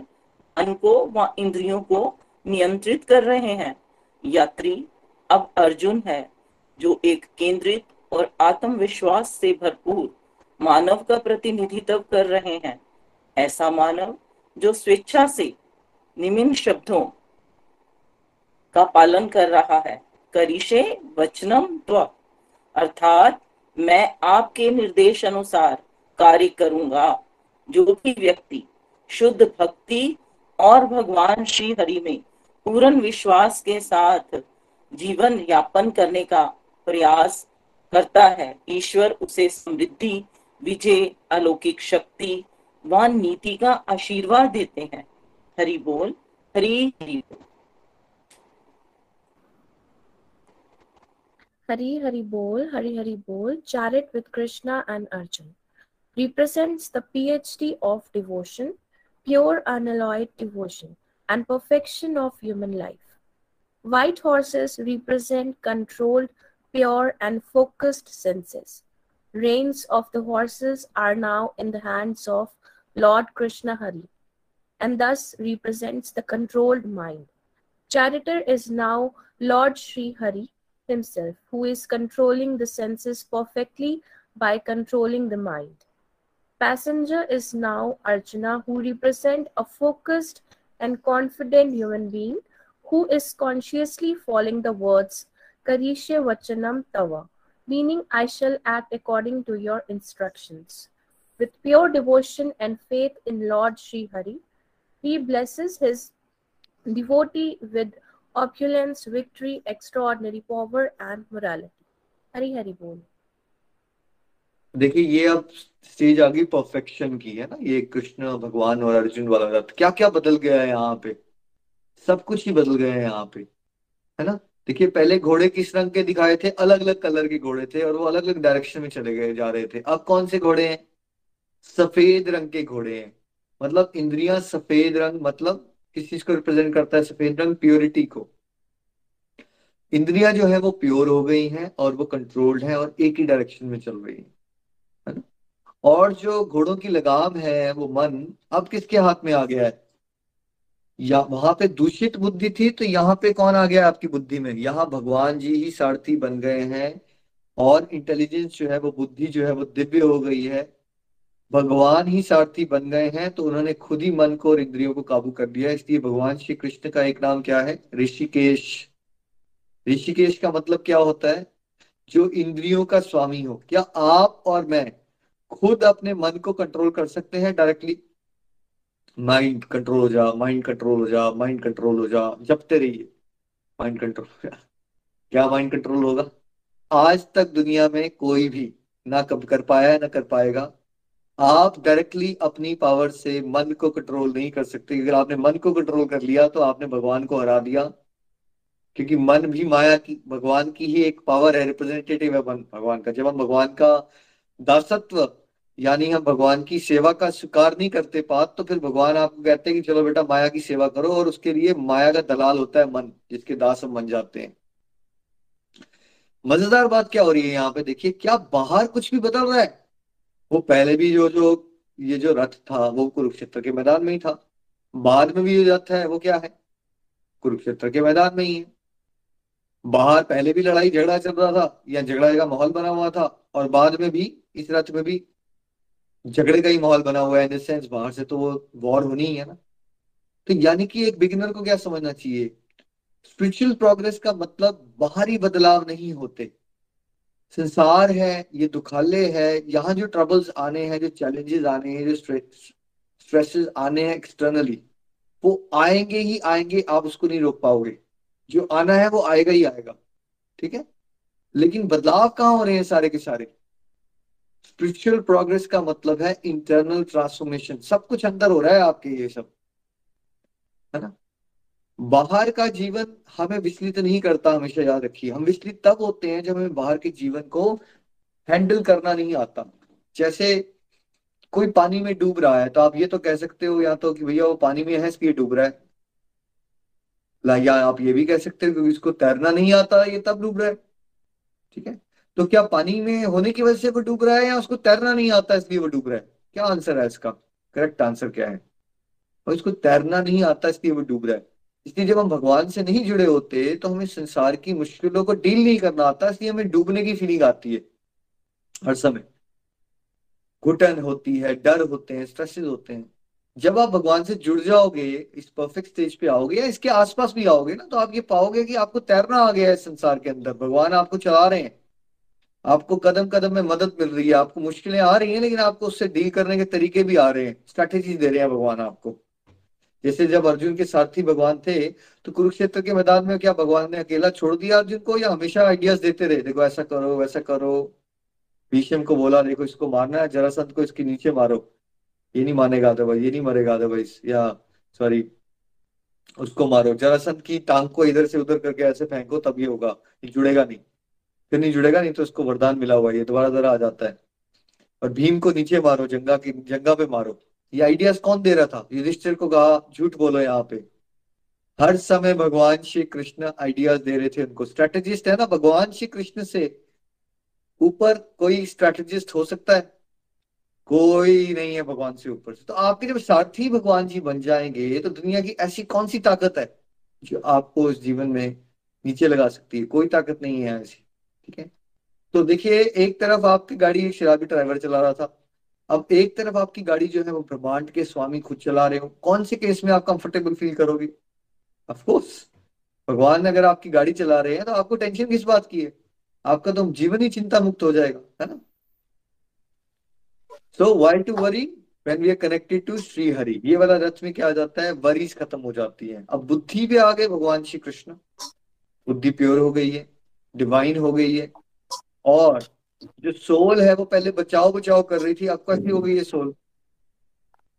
मन को व इंद्रियों को नियंत्रित कर रहे हैं। यात्री, अब अर्जुन है, जो एक केंद्रित और आत्मविश्वास से भरपूर मानव का प्रतिनिधित्व कर रहे हैं। ऐसा मानव, जो स्वेच्छा से निम्न शब्दों का पालन कर रहा है। करिशे वचनम त्व। अर्थात, मैं आपके निर्देश अनुसार कार्य करूँगा। जो भी व्यक्ति शुद्ध भक्ति और भगवान श्री हरि में पूर्ण विश्वास के साथ जीवन यापन करने का प्रयास करता है, ईश्वर उसे समृद्धि, विजय, अलौकिक शक्ति व नीति का आशीर्वाद देते हैं। हरि बोल हरि हरि बोल Hari Hari Bol, Hari Hari Bol, Chariot with Krishna and Arjun, represents the PhD of devotion, pure unalloyed devotion, and perfection of human life. White horses represent controlled, pure, and focused senses. Reins of the horses are now in the hands of Lord Krishna Hari, and thus represents the controlled mind. Charioteer is now Lord Sri Hari, himself, who is controlling the senses perfectly by controlling the mind. Passenger is now Arjuna, who represent a focused and confident human being who is consciously following the words Karishya Vachanam Tava, meaning I shall act according to your instructions. With pure devotion and faith in Lord Sri Hari, he blesses his devotee with opulence, victory, extraordinary power and morality. हरी हरी बोल देखिए ये अब stage आ गई perfection की है ना? ये कृष्ण भगवान और अर्जुन वाला रथ। क्या क्या बदल गया है यहाँ पे? सब कुछ ही बदल गया है यहाँ पे है ना? देखिए पहले घोड़े किस रंग के दिखाए थे? अलग अलग कलर के घोड़े थे और वो अलग अलग डायरेक्शन में चले गए जा रहे थे। अब कौन से घोड़े हैं? सफ़ेद रंग के घोड़े हैं। मतलब इंद्रियाँ सफ़ेद रंग मतलब किस चीज़ को रिप्रेजेंट करता है? सफ़ेद रंग प्योरिटी को। इंद्रियाँ जो है वो प्योर हो गई हैं और वो कंट्रोल्ड हैं और एक ही डायरेक्शन में चल रही है और जो घोड़ों की लगाम है, वो मन, अब किसके हाथ में आ गया है? या वहाँ पे दूषित बुद्धि थी तो यहाँ पे कौन आ गया आपकी बुद्धि में? यहाँ भगवान जी ही सारथी बन गए हैं और इंटेलिजेंस जो है, वो बुद्धि जो है, वो दिव्य हो गई है। भगवान ही सारथी बन गए हैं तो उन्होंने खुद ही मन को और इंद्रियों को काबू कर दिया इसलिए भगवान श्री कृष्ण का एक नाम क्या है? ऋषिकेश। ऋषिकेश का मतलब क्या होता है? जो इंद्रियों का स्वामी हो। क्या आप और मैं खुद अपने मन को कंट्रोल कर सकते हैं डायरेक्टली माइंड कंट्रोल हो जा माइंड कंट्रोल हो जा माइंड कंट्रोल हो जा। जपते रहिए। माइंड कंट्रोल हो जा। क्या माइंड कंट्रोल होगा? आज तक दुनिया में कोई भी ना कब कर पाया है ना कर पाएगा। आप डायरेक्टली अपनी पावर से मन को कंट्रोल नहीं कर सकते। अगर आपने मन को कंट्रोल कर लिया तो आपने भगवान को हरा दिया। क्योंकि मन भी माया की, भगवान की ही एक पावर है रिप्रेजेंटेटिव है मन, भगवान का। जब हम भगवान का दासत्व, यानी हम भगवान की सेवा का स्वीकार नहीं करते पात तो फिर भगवान आपको कहते हैं कि चलो बेटा, माया की सेवा करो, और उसके लिए माया का दलाल होता है मन, जिसके दास हम बन जाते हैं। मज़ेदार बात क्या हो रही है यहाँ पे? देखिए, क्या बाहर कुछ भी बदल रहा है? वो पहले भी जो जो, ये जो रथ था, वो कुरुक्षेत्र के मैदान में ही था। बाद में भी जो रथ है, वो क्या है? कुरुक्षेत्र के मैदान में ही है। बाहर पहले भी लड़ाई झगड़ा चल रहा था, या झगड़ा का माहौल बना हुआ था, और बाद में भी, इस रथ में भी झगड़े का ही माहौल बना हुआ है इन सेंस बाहर से तो वो वॉर होनी ही है ना। तो यानी कि एक बिगिनर को क्या समझना चाहिए? स्पिरिचुअल प्रोग्रेस का मतलब बाहरी बदलाव नहीं होते। संसार है, ये दुखालय है, यहाँ जो ट्रबल्स आने हैं, जो चैलेंजेस आने हैं, जो स्ट्रेसेस आने हैं एक्सटर्नली वो आएँगे ही आएँगे, आप उसको नहीं रोक पाओगे। जो आना है, वो आएगा ही आएगा, ठीक है? लेकिन बदलाव कहाँ हो रहे हैं सारे के सारे? स्पिरिचुअल प्रोग्रेस का मतलब है इंटरनल ट्रांसफॉर्मेशन सब कुछ अंदर हो रहा है आपके ये सब, है ना? बाहर का जीवन हमें विचलित नहीं करता, हमेशा याद रखिए। हम विचलित तब होते हैं जब हमें बाहर के जीवन को हैंडल करना नहीं आता। जैसे कोई पानी में डूब रहा है तो आप ये तो कह सकते हो या तो कि भैया वो पानी में है इसलिए डूब रहा है। या आप ये भी कह सकते हो क्योंकि इसको तैरना नहीं आता, ये तब डूब रहा है। ठीक है? तो क्या पानी में होने की वजह से वो डूब रहा है या उसको तैरना नहीं आता, इसलिए वो डूब रहा है? क्या आंसर है इसका? करेक्ट आंसर क्या है? और इसको तैरना नहीं आता, इसलिए वो डूब रहा है। इसलिए जब हम भगवान से नहीं जुड़े होते तो हमें संसार की मुश्किलों को डील नहीं करना आता, इसलिए हमें डूबने की फीलिंग आती है हर समय। घुटन होती है, डर होते हैं स्ट्रेसेस होते हैं। जब आप भगवान से जुड़ जाओगे, इस परफेक्ट स्टेज पे आओगे या इसके आसपास भी आओगे ना तो आप ये पाओगे कि आपको तैरना आ गया है संसार के अंदर। भगवान आपको चला रहे हैं। आपको कदम कदम में मदद मिल रही है, आपको मुश्किलें आ रही हैं, लेकिन आपको उससे डील करने के तरीके भी आ रहे हैं स्ट्रैटेजी दे रहे हैं भगवान आपको। जैसे जब अर्जुन के साथी भगवान थे तो कुरुक्षेत्र के मैदान में क्या भगवान ने अकेला छोड़ दिया अर्जुन को, या हमेशा आइडियाज़ देते रहे, देखो ऐसा करो, वैसा करो? भीष्म को बोला, देखो, इसको मारना है जरासंत को इसके नीचे मारो। ये नहीं मानेगा भाई ये नहीं मरेगा भाई या सॉरी उसको मारो। जरासंत की टांग को इधर से उधर करके ऐसे फेंको, तब ये होगा, ये जुड़ेगा नहीं। फिर नहीं जुड़ेगा नहीं तो उसको वरदान मिला हुआ ये दोबारा दोबारा आ जाता है। और भीम को नीचे मारो, जंगा की, जंगा पे मारो। ये आइडियाज़ कौन दे रहा था? युधिष्ठिर को कहा, झूठ बोलो यहाँ पे. हर समय भगवान श्री कृष्ण आइडियाज़ दे रहे थे उनको। स्ट्रेटेजिस्ट है ना? भगवान श्री कृष्ण से ऊपर कोई स्ट्रेटेजिस्ट हो सकता है? कोई नहीं है भगवान से ऊपर से। तो आपके जब सारथी भगवान जी बन जाएँगे तो दुनिया की ऐसी कौन सी ताकत है जो आपको इस जीवन में नीचे लगा सकती है? कोई ताकत नहीं है ऐसी, ठीक है? तो देखिए, एक तरफ़ आपकी गाड़ी एक शराबी ड्राइवर चला रहा था। अब एक तरफ़ आपकी गाड़ी जो है वो ब्रह्मांड के स्वामी खुद चला रहे हो। कौन से केस में आप कंफर्टेबल फील करोगे? ऑफकोर्स भगवान अगर आपकी गाड़ी चला रहे हैं तो आपको टेंशन किस बात की है? आपका तो जीवन ही चिंता मुक्त हो जाएगा, है ना? So why to worry when we are connected to Shri Hari ये वाला रथ में क्या आ जाता है? वरीज खत्म हो जाती है। अब बुद्धि भी आ गए भगवान श्री कृष्ण। बुद्धि प्योर हो गई है डिवाइन हो गई है। और जो सोल है वो पहले बचाओ बचाओ कर रही थी, अब कैसी हो गई है सोल?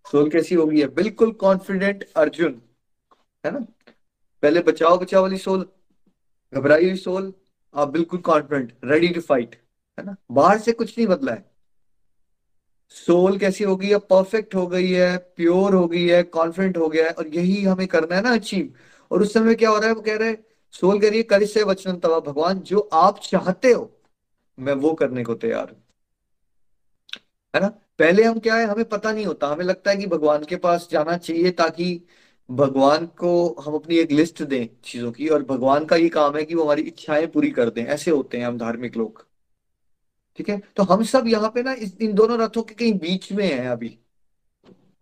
सोल कैसी हो गई है? बिल्कुल कॉन्फिडेंट अर्जुन, है ना? पहले बचाओ बचाओ वाली सोल, घबराई हुई सोल आप बिल्कुल कॉन्फिडेंट रेडी टू फाइट है ना? बाहर से कुछ नहीं बदला है। सोल कैसी हो गई है? परफेक्ट हो गई है प्योर हो गई है कॉन्फिडेंट हो गया है, और यही हमें करना है ना अचीव और उस समय क्या हो रहा है? वो कह रहे हैं, सोल कह रही है कर से वचन तवा भगवान, जो आप चाहते हो मैं वो करने को तैयार हूँ। है ना? पहले हम क्या है, हमें पता नहीं होता। हमें लगता है कि भगवान के पास जाना चाहिए ताकि भगवान को हम अपनी एक लिस्ट दें चीज़ों की और भगवान का ये काम है कि वो हमारी इच्छाएँ पूरी कर दें। ऐसे होते हैं हम धार्मिक लोग। ठीक है? तो हम सब यहाँ पे ना इस, इन दोनों रथों के कहीं बीच में है अभी।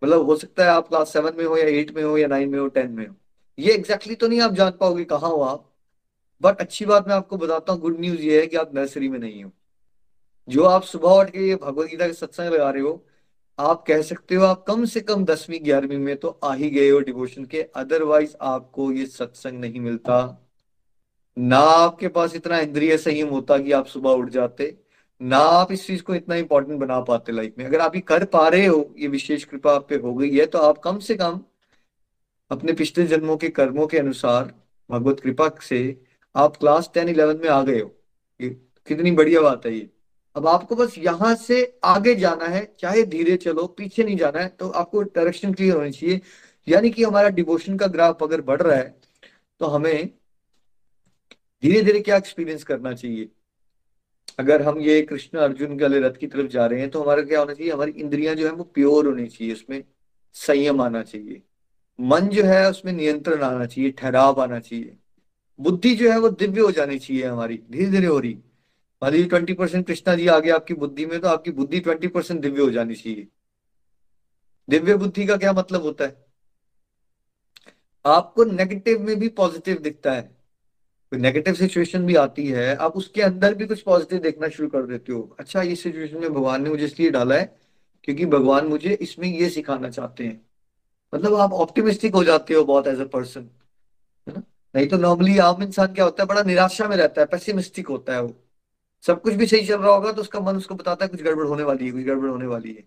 मतलब हो सकता है आप क्लास सेवन में हो या एट में हो या नाइन में हो टेन में हो। ये एग्जैक्टली exactly तो नहीं आप जान पाओगे कहाँ हो आप। बट अच्छी बात मैं आपको बताता हूँ गुड न्यूज़ ये है कि आप नर्सरी में नहीं हो। जो आप सुबह उठ के ये भगवत गीता के सत्संग लगा रहे हो, आप कह सकते हो आप कम से कम दसवीं, ग्यारहवीं में तो आ ही गए हो डिवोशन के अदरवाइज़ आपको ये सत्संग नहीं मिलता। ना आपके पास इतना इंद्रिय संयम होता कि आप सुबह उठ जाते, ना आप इस चीज़ को इतना इंपॉर्टेंट बना पाते लाइफ में। अगर आप ये कर पा रहे हो, ये विशेष कृपा आप पे हो गई है तो आप कम से कम अपने पिछले जन्मों के कर्मों के अनुसार भगवत कृपा से आप क्लास टेन इलेवन में आ गए हो। ये कितनी बढ़िया बात है ये। अब आपको बस यहाँ से आगे जाना है, चाहे धीरे चलो, पीछे नहीं जाना है तो आपको डायरेक्शन क्लियर होनी चाहिए। यानी कि हमारा डिवोशन का ग्राफ अगर बढ़ रहा है तो हमें धीरे धीरे क्या एक्सपीरियंस करना चाहिए? अगर हम ये कृष्ण अर्जुन वाले रथ की तरफ़ जा रहे हैं तो हमारा क्या होना चाहिए? हमारी इंद्रियाँ जो है, वो प्योर होनी चाहिए, उसमें संयम आना चाहिए। मन जो है, उसमें नियंत्रण आना चाहिए, ठहराव आना चाहिए। बुद्धि जो है वो दिव्य हो जानी चाहिए हमारी धीरे धीरे हो रही। मान लीजिए ट्वेंटी परसेंट कृष्णा जी आ गया आपकी बुद्धि में तो आपकी बुद्धि ट्वेंटी परसेंट दिव्य हो जानी चाहिए। दिव्य बुद्धि का क्या मतलब होता है? आपको नेगेटिव में भी पॉजिटिव दिखता है। कोई नेगेटिव सिचुएशन भी आती है, आप उसके अंदर भी कुछ पॉजिटिव देखना शुरू कर देते हो। अच्छा ये सिचुएशन में भगवान ने मुझे इसलिए डाला है, क्योंकि भगवान मुझे इसमें ये सिखाना चाहते हैं। मतलब आप ऑप्टिमिस्टिक हो जाते हो बहुत एज अ पर्सन नहीं तो नॉर्मली आम इंसान क्या होता है, बड़ा निराशा में रहता है पेसिमिस्टिक होता है वो। सब कुछ भी सही चल रहा होगा तो उसका मन उसको बताता है, कुछ गड़बड़ होने वाली है, कुछ गड़बड़ होने वाली है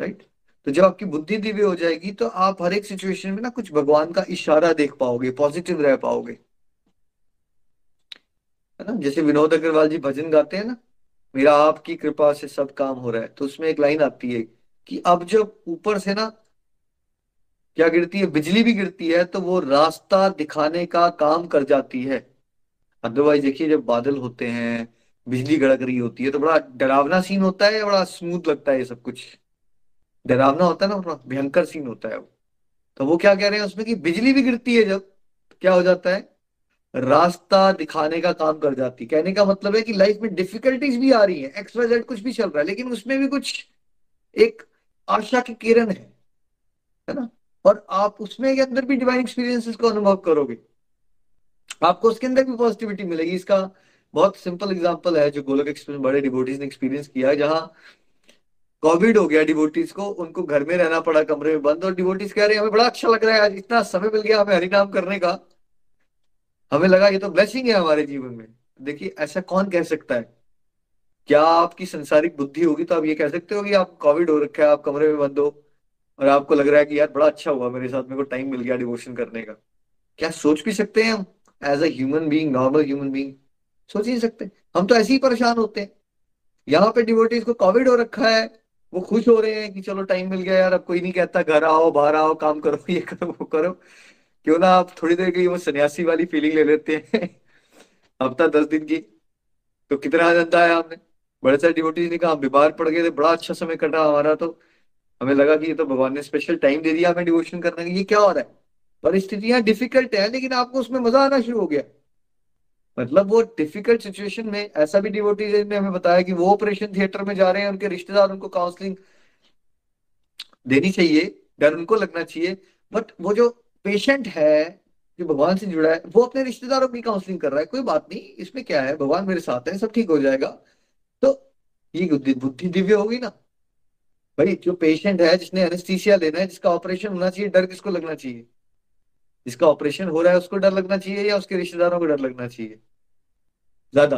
राइट तो जब आपकी बुद्धि दिव्य हो जाएगी तो आप हर एक सिचुएशन में ना कुछ भगवान का इशारा देख पाओगे पॉजिटिव रह पाओगे। है ना? जैसे विनोद अग्रवाल जी भजन गाते हैं ना, मेरा आपकी कृपा से सब काम हो रहा है तो उसमें एक लाइन आती है कि अब जब ऊपर से ना क्या गिरती है? बिजली भी गिरती है तो वो रास्ता दिखाने का काम कर जाती है। अदरवाइज़ देखिए, जब बादल होते हैं, बिजली गड़क रही होती है तो बड़ा डरावना सीन होता है बड़ा स्मूथ लगता है ये सब कुछ? डरावना होता है ना, बड़ा भयंकर सीन होता है वो। तो वो क्या कह रहे हैं उसमें कि बिजली भी गिरती है जब, क्या हो जाता है? रास्ता दिखाने का काम कर जाती कहने का मतलब है कि लाइफ में डिफिकल्टीज भी आ रही है एक्स वाई जेड कुछ भी चल रहा है, लेकिन उसमें भी कुछ एक आशा की किरण है है ना? और आप उसमें के अंदर भी डिवाइन एक्सपीरियंसेस को अनुभव करोगे। आपको उसके अंदर भी पॉजिटिविटी मिलेगी। इसका बहुत सिंपल एग्जांपल है, जो गोलक एक्सपीरियंस बड़े डिवोटीज ने एक्सपीरियंस किया जहाँ कोविड हो गया डिवोटीज को, उनको घर में रहना पड़ा, कमरे में बंद, और डिबोटीज कह रहे हैं, हमें बड़ा अच्छा लग रहा है, आज इतना समय मिल गया हमें हरिनाम करने का। हमें लगा ये तो ब्लेसिंग है हमारे जीवन में। देखिए, ऐसा कौन कह सकता है? क्या आपकी संसारिक बुद्धि होगी तो आप ये कह सकते हो कि आप कोविड हो रखा है, आप कमरे में बंद हो। और आपको लग रहा है कि यार बड़ा अच्छा हुआ मेरे साथ, मेरे को टाइम मिल गया डिवोशन करने का। क्या सोच भी सकते हैं हम? As a human being normal human being सोच ही सकते। हम तो ऐसे ही परेशान होते हैं। यहाँ पे डिवोटीज को कोविड हो रखा है, वो खुश हो रहे हैं कि चलो टाइम मिल गया यार, अब कोई नहीं कहता, घर आओ, बाहर आओ, काम करो, ये करो, वो करो। क्यों ना आप थोड़ी देर की वो सन्यासी वाली फीलिंग ले लेते हैं। हफ़्ता दस दिन की। तो कितना आनंद आया हमने। बड़े सारे डिवोटीज ने कहा बीमार पड़ गए थे, बड़ा अच्छा समय कटा हमारा तो। हमें लगा कि ये तो भगवान ने स्पेशल टाइम दे दिया, हमें डिवोशन करने का ये क्या हो रहा है? परिस्थितियाँ डिफ़िकल्ट है, लेकिन आपको उसमें मज़ा आना शुरू हो गया। मतलब वो डिफ़िकल्ट सिचुएशन में, ऐसा भी डिवोटीज ने हमें बताया कि वो ऑपरेशन थिएटर में जा रहे हैं, उनके रिश्तेदार, उनको काउंसलिंग देनी चाहिए, डर उनको लगना चाहिए। बट वो जो पेशेंट है, जो भगवान से जुड़ा है, वो अपने रिश्तेदारों की काउंसलिंग कर रहा है। कोई बात नहीं, इसमें क्या है? भगवान मेरे साथ है, सब ठीक हो जाएगा। तो ये बुद्धि दिव्य होगी ना। भाई, जो पेशेंट है, जिसने एनेस्थीसिया लेना है, जिसका ऑपरेशन होना चाहिए, डर किसको लगना चाहिए? जिसका ऑपरेशन हो रहा है, उसको डर लगना चाहिए या उसके रिश्तेदारों को डर लगना चाहिए? ज़्यादा।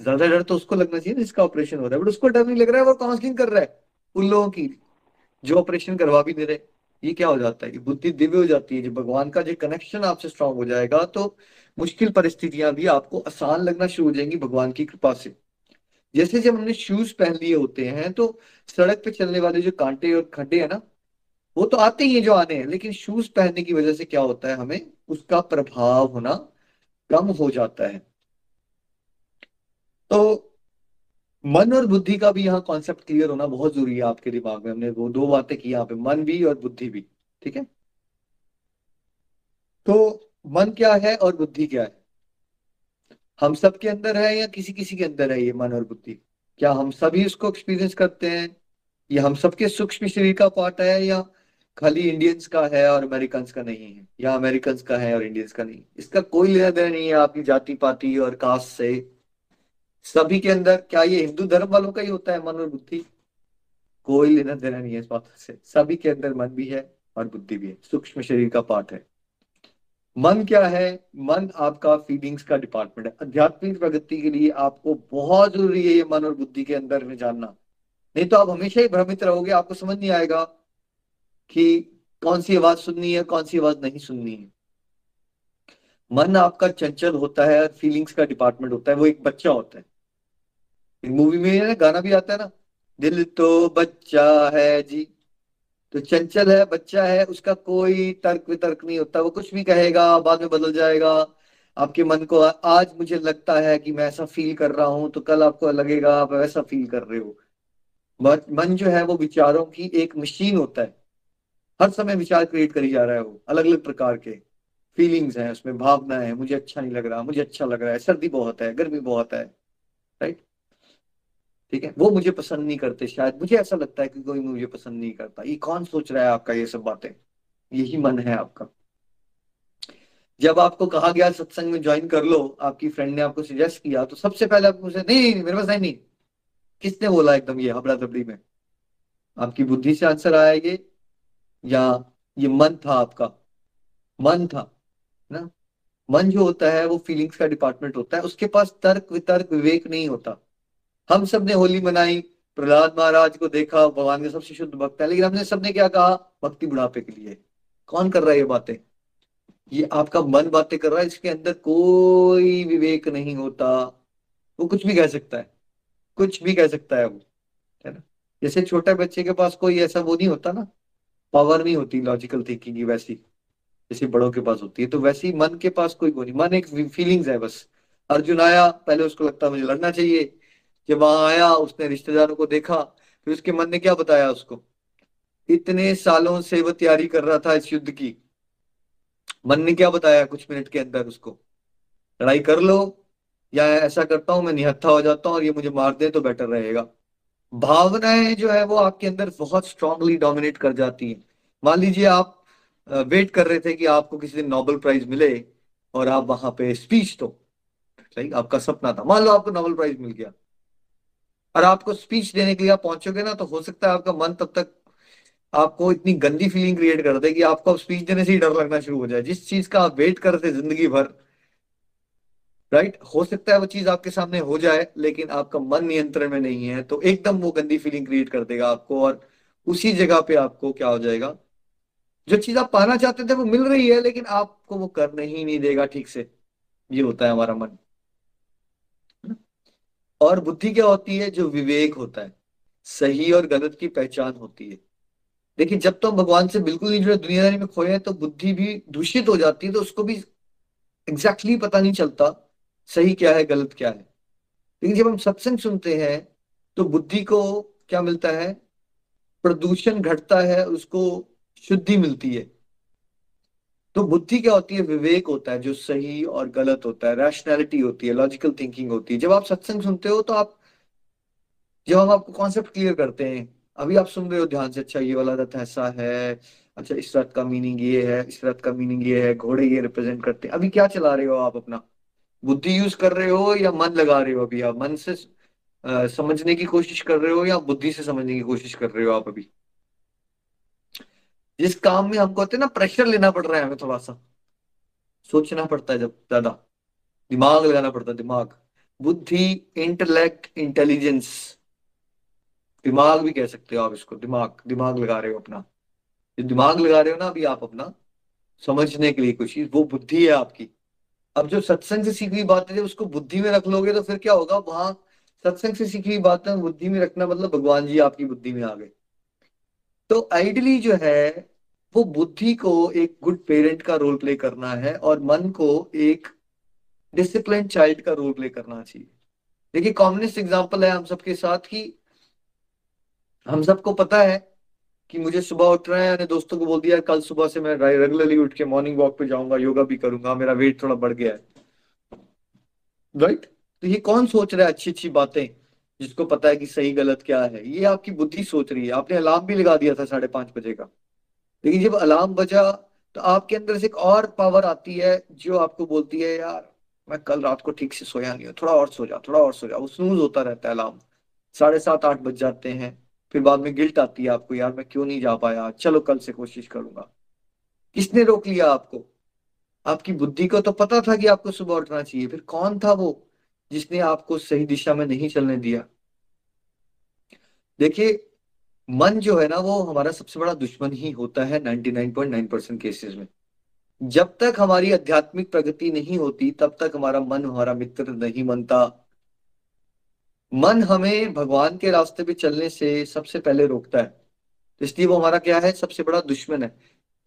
ज़्यादा डर तो उसको लगना चाहिए जिसका ऑपरेशन हो रहा है। बट उसको डर नहीं लग रहा है, वो काउंसलिंग कर रहा है, उन लोगों की। जो ऑपरेशन करवा भी दे रहे, ये क्या हो जाता है? कि बुद्धि दिव्य हो जाती है। जब भगवान का जो कनेक्शन आपसे स्ट्रांग हो जाएगा तो मुश्किल परिस्थितियाँ भी आपको आसान लगना शुरू हो जाएँगी भगवान की कृपा से। जैसे जब हमने शूज़ पहन लिए होते हैं तो सड़क पे चलने वाले जो कांटे और खड्डे है ना, वो तो आते ही है जो आने हैं, लेकिन शूज़ पहनने की वजह से क्या होता है हमें? उसका प्रभाव होना कम हो जाता है। तो मन और बुद्धि का भी यहाँ कॉन्सेप्ट क्लियर होना बहुत ज़रूरी है आपके दिमाग में। हमने वो दो बातें की यहाँ पे, मन भी और बुद्धि भी, ठीक है? तो मन क्या है और बुद्धि क्या है? हम सब के अंदर है या किसी किसी के अंदर है ये मन और बुद्धि? क्या हम सभी उसको एक्सपीरियंस करते हैं? ये हम सबके सूक्ष्म शरीर का पार्ट है या खाली इंडियंस का है और अमेरिकन का नहीं है? या अमेरिकन का है और इंडियंस का नहीं? इसका कोई लेना देना नहीं है आपकी जाति पाति और कास्ट से। सभी के अंदर क्या ये हिंदू धर्म वालों का ही होता है मन और बुद्धि? कोई लेना देना नहीं है इस बात से। सभी के अंदर मन भी है और बुद्धि भी है। सूक्ष्म शरीर का पार्ट है। मन क्या है? मन आपका फीलिंग्स का डिपार्टमेंट है। आध्यात्मिक प्रगति के लिए आपको बहुत ज़रूरी है ये मन और बुद्धि के अंदर में जानना। नहीं तो आप हमेशा ही भ्रमित रहोगे, आपको समझ नहीं आएगा कि कौन सी आवाज़ सुननी है, कौन सी आवाज़ नहीं सुननी है। मन आपका चंचल होता है फीलिंग्स का डिपार्टमेंट होता है, वो एक बच्चा होता है। मूवी में गाना भी आता है ना, दिल तो बच्चा है जी। तो चंचल है, बच्चा है, उसका कोई तर्क वितर्क नहीं होता। वो कुछ भी कहेगा, बाद में बदल जाएगा। आपके मन को आज मुझे लगता है कि मैं ऐसा फील कर रहा हूँ तो कल आपको लगेगा, आप वैसा फील कर रहे हो। मन जो है वो विचारों की एक मशीन होता है। हर समय विचार क्रिएट करी जा रहा है वो अलग अलग प्रकार के। फीलिंग्स हैं, उसमें भावना है, मुझे अच्छा नहीं लग रहा, मुझे अच्छा लग रहा है, सर्दी बहुत है, गर्मी बहुत है राइट ठीक है? वो मुझे पसंद नहीं करते शायद। मुझे ऐसा लगता है कि कोई मुझे पसंद नहीं करता। ये कौन सोच रहा है आपका ये सब बातें? यही मन है आपका। जब आपको कहा गया सत्संग में ज्वाइन कर लो आपकी फ्रेंड ने आपको सजेस्ट किया तो सबसे पहले आप मुझे नहीं, नहीं मेरे पास है नहीं। किसने बोला एकदम ये हबड़ा दबड़ी में? आपकी बुद्धि से आंसर आया ये या ये मन था आपका? मन था ना? मन जो होता है वो फीलिंग्स का डिपार्टमेंट होता है। उसके पास तर्क वितर्क विवेक नहीं होता। हम सबने होली मनाई, प्रहलाद महाराज को देखा, भगवान के सबसे शुद्ध भक्त है, लेकिन हमने सबने क्या कहा? भक्ति बुढ़ापे के लिए। कौन कर रहा है ये बातें? ये आपका मन बातें कर रहा है इसके अंदर कोई विवेक नहीं होता। वो कुछ भी कह सकता है। कुछ भी कह सकता है वो, है ना? जैसे छोटे बच्चे के पास कोई ऐसा वो नहीं होता ना। पावर नहीं होती लॉजिकल थिंकिंग की वैसी। जैसे बड़ों के पास होती है तो वैसे ही मन के पास कोई वो नहीं। मन एक फीलिंग्स है बस। अर्जुन आया, पहले उसको लगता मुझे लड़ना चाहिए। जब वहाँ आया, उसने रिश्तेदारों को देखा, फिर उसके मन ने क्या बताया उसको? इतने सालों से वह तैयारी कर रहा था इस युद्ध की। मन ने क्या बताया कुछ मिनट के अंदर उसको? लड़ाई कर लो, या ऐसा करता हूँ, मैं निहत्था हो जाता हूँ, और ये मुझे मार दे तो बेटर रहेगा। भावनाएँ जो है, वो आपके अंदर बहुत स्ट्रांगली डोमिनेट कर जाती हैं। मान लीजिए आप वेट कर रहे थे कि आपको किसी दिन नोबेल प्राइज मिले, और आप वहाँ पे स्पीच तो आपका सपना था। मान लो आपको नोबेल प्राइज मिल गया। और आपको स्पीच देने के लिए आप पहुंचोगे ना तो हो सकता है आपका मन तब तक आपको इतनी गंदी फीलिंग क्रिएट कर दे कि आपको स्पीच देने से ही डर लगना शुरू हो जाए। जिस चीज़ का आप वेट करते ज़िंदगी भर राइट हो सकता है वो चीज़ आपके सामने हो जाए, लेकिन आपका मन नियंत्रण में नहीं है तो एकदम वो गंदी फीलिंग क्रिएट कर देगा आपको और उसी जगह पे आपको क्या हो जाएगा? जो चीज़ आप पाना चाहते थे वो मिल रही है, लेकिन आपको वो करने ही नहीं देगा ठीक से। ये होता है हमारा मन। और बुद्धि क्या होती है जो विवेक होता है? सही और गलत की पहचान होती है। देखिए, जब तो हम भगवान से बिल्कुल नहीं जुड़े, दुनियादारी में खोए हैं तो बुद्धि भी दूषित हो जाती है तो उसको भी एग्जैक्टली exactly पता नहीं चलता, सही क्या है, गलत क्या है। लेकिन जब हम सत्संग सुनते हैं तो बुद्धि को क्या मिलता है? प्रदूषण घटता है, उसको शुद्धि मिलती है। तो बुद्धि क्या होती है? विवेक होता है जो सही और गलत होता है। रैशनैलिटी होती है लॉजिकल थिंकिंग होती है। जब आप सत्संग सुनते हो तो आप जब हम आपको कॉन्सेप्ट क्लियर करते हैं अभी आप सुन रहे हो ध्यान से अच्छा ये वाला रथ ऐसा है अच्छा इस रथ का मीनिंग ये है इस रथ का मीनिंग ये है घोड़े ये रिप्रेजेंट करते हैं। अभी क्या चला रहे हो आप अपना? बुद्धि यूज़ कर रहे हो या मन लगा रहे हो अभी आप? मन से आ, समझने की कोशिश कर रहे हो या बुद्धि से समझने की कोशिश कर रहे हो आप अभी? जिस काम में हमको ना प्रेशर लेना पड़ रहा है हमें थोड़ा सा। सोचना पड़ता है जब ज़्यादा। दिमाग लगाना पड़ता है, दिमाग। बुद्धि इंटेलेक्ट इंटेलिजेंस दिमाग भी कह सकते हो आप इसको, दिमाग। दिमाग लगा रहे हो अपना। जो दिमाग लगा रहे हो ना अभी आप अपना, समझने के लिए चीज़ वो बुद्धि है आपकी। अब जो सत्संग से सीखी हुई बातें उसको बुद्धि में रख लोगे तो फिर क्या होगा? वहाँ सत्संग से सीखी हुई बातें बुद्धि में रखना मतलब भगवान जी आपकी बुद्धि में आ गए। तो आइडली जो है, वो बुद्धि को एक गुड पेरेंट का रोल प्ले करना है और मन को एक डिसिप्लिन चाइल्ड का रोल प्ले करना चाहिए। देखिए कॉमनिस्ट एग्ज़ाम्पल है हम सबके साथ कि हम सबको पता है कि मुझे सुबह उठ रहे हैं, मैंने दोस्तों को बोल दिया, कल सुबह से मैं रेगुलरली उठ के मॉर्निंग वॉक पे जाऊँगा योगा भी करूँगा, मेरा वेट थोड़ा बढ़ गया है। Right right? तो ये कौन सोच रहा है अच्छी अच्छी बातें? जिसको पता है कि सही गलत क्या है। ये आपकी बुद्धि सोच रही है। आपने अलार्म भी लगा दिया था साढ़े पाँच बजे का। लेकिन जब अलार्म बजा तो आपके अंदर से एक और पावर आती है जो आपको बोलती है, यार, मैं कल रात को ठीक से सोया नहीं हूँ। थोड़ा और सो जा, थोड़ा और सो जा। वो स्नूज होता रहता है अलार्म। साढ़े सात, आठ बज जाते हैं। फिर बाद में गिल्ट आती है आपको, यार, मैं क्यों नहीं जा पाया? चलो, कल से कोशिश करूँगा। किसने रोक लिया आपको? आपकी बुद्धि को तो पता था कि आपको सुबह उठना चाहिए। फिर कौन था वो? जिसने आपको सही दिशा में नहीं चलने दिया। देखिए, मन जो है ना, वो हमारा सबसे बड़ा दुश्मन ही होता है 99.9 परसेंट केसेस में। जब तक हमारी आध्यात्मिक प्रगति नहीं होती, तब तक हमारा मन, हमारा मित्र नहीं बनता। मन हमें भगवान के रास्ते पे चलने से सबसे पहले रोकता है। तो इसलिए वो हमारा क्या है? सबसे बड़ा दुश्मन है।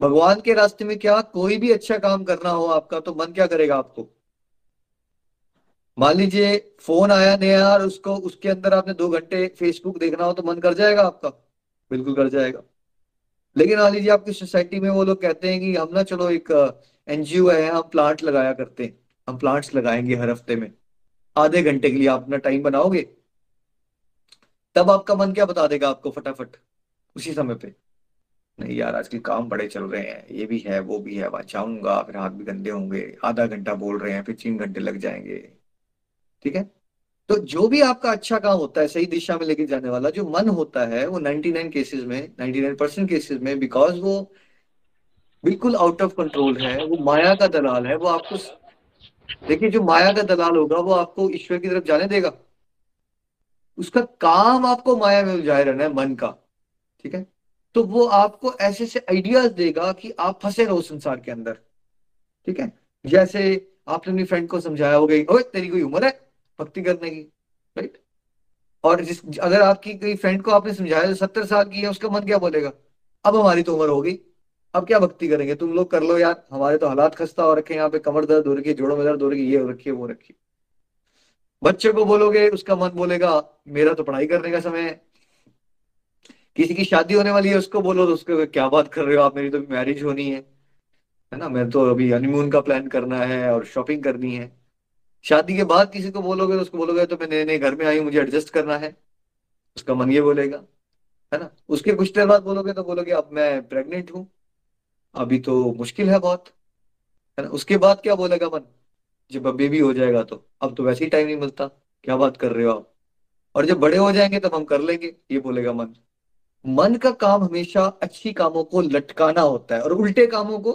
भगवान के रास्ते में क्या कोई भी अच्छा काम करना हो आपका तो मन क्या करेगा आपको? मान लीजिए फ़ोन आया नया और उसको, उसके अंदर आपने दो घंटे फेसबुक देखना हो तो मन कर जाएगा आपका। बिल्कुल कर जाएगा। लेकिन मान लीजिए आपकी सोसाइटी में वो लोग कहते हैं कि हम ना चलो एक एनजीओ है, हम प्लांट लगाया करते हैं। हम प्लांट्स लगाएँगे हर हफ़्ते में। आधे घंटे के लिए आप अपना टाइम बनाओगे? तब आपका मन क्या बता देगा आपको फटाफट? उसी समय पे। नहीं यार, आजकल काम बड़े चल रहे हैं। ये भी है, वो भी है। वहाँ जाऊँगा फिर हाथ भी गंदे होंगे। आधा घंटा बोल रहे हैं, फिर तीन घंटे लग जाएँगे। ठीक है? तो जो भी आपका अच्छा काम होता है, सही दिशा में लेके जाने वाला, जो मन होता है, वो 99 केसेस में 99 परसेंट केसेस में बिकॉज़ वो बिल्कुल आउट ऑफ़ कंट्रोल है, वो माया का दलाल है, वो आपको देखिए, जो माया का दलाल होगा, वो आपको ईश्वर की तरफ़ जाने देगा। उसका काम आपको माया में उलझाए रहना है, मन का, ठीक है? तो वो आपको ऐसे ऐसे आइडियाज़ देगा कि आप फंसे रहो संसार के अंदर, ठीक है? जैसे आपने अपनी फ्रेंड को समझाया हो गई, ओए, तेरी कोई उम्र है? भक्ति करने की राइट और जिस, अगर आपकी कोई फ्रेंड को आपने समझाया सत्तर साल की है, उसका मन क्या बोलेगा? अब हमारी तो उम्र होगी, अब क्या भक्ति करेंगे? तुम लोग कर लो यार, हमारे तो हालात खस्ता हो रखे यहाँ पे कमर दर्द हो रखी है, जोड़ों में दर्द हो रखी ये हो रखी है, वो रखी बच्चे को बोलोगे, उसका मन बोलेगा, मेरा तो पढ़ाई करने का समय है। किसी की शादी होने वाली है, उसको बोलो तो उसको क्या बात कर रहे हो आप, मेरी तो मैरिज होनी है। है ना? मैं तो अभी हनीमून का प्लान करना है और शॉपिंग करनी है। शादी के बाद किसी को बोलोगे तो उसको बोलोगे तो मैं नए नए घर में आई मुझे एडजस्ट करना है। उसका मन ये बोलेगा, है ना? उसके कुछ देर बाद बोलोगे तो बोलोगे, अब मैं प्रेग्नेंट हूँ, अभी तो मुश्किल है बहुत। है ना? उसके बाद क्या बोलेगा मन? जब बेबी हो जाएगा तो अब तो वैसे ही टाइम नहीं मिलता। क्या बात कर रहे हो आप? और जब बड़े हो जाएँगे तब हम कर लेंगे, ये बोलेगा मन। मन का काम हमेशा अच्छी कामों को लटकाना होता है और उल्टे कामों को,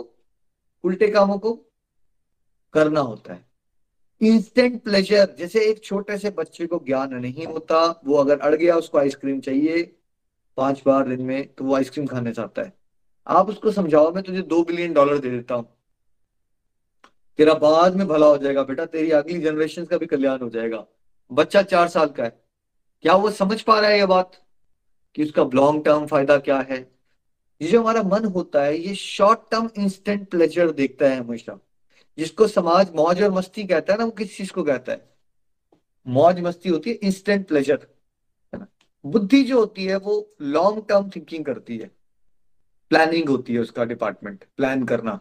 उल्टे कामों को करना होता है। इंस्टेंट प्लेजर जैसे एक छोटे से बच्चे को ज्ञान नहीं होता, वो अगर अड़ गया, उसको आइसक्रीम चाहिए, पाँच बार दिन में तो वो आइसक्रीम खाने चाहता है। आप उसको समझाओ, मैं तुझे दो बिलियन डॉलर दे देता हूँ। तेरा बाद में भला हो जाएगा, बेटा। तेरी अगली जनरेशन का भी कल्याण हो जाएगा। बच्चा चार साल का है। क्या वो समझ पा रहा है ये बात? कि उसका लॉन्ग टर्म फ़ायदा क्या है? ये जो हमारा मन होता है, ये शॉर्ट टर्म इंस्टेंट प्लेजर देखता है हमेशा। जिसको समाज, मौज और मस्ती कहता है ना, वो किस चीज़ को कहता है? मौज, मस्ती होती है इंस्टेंट प्लेजर है ना? बुद्धि जो होती है, वो लॉन्ग टर्म थिंकिंग करती है। प्लानिंग होती है उसका डिपार्टमेंट प्लान करना।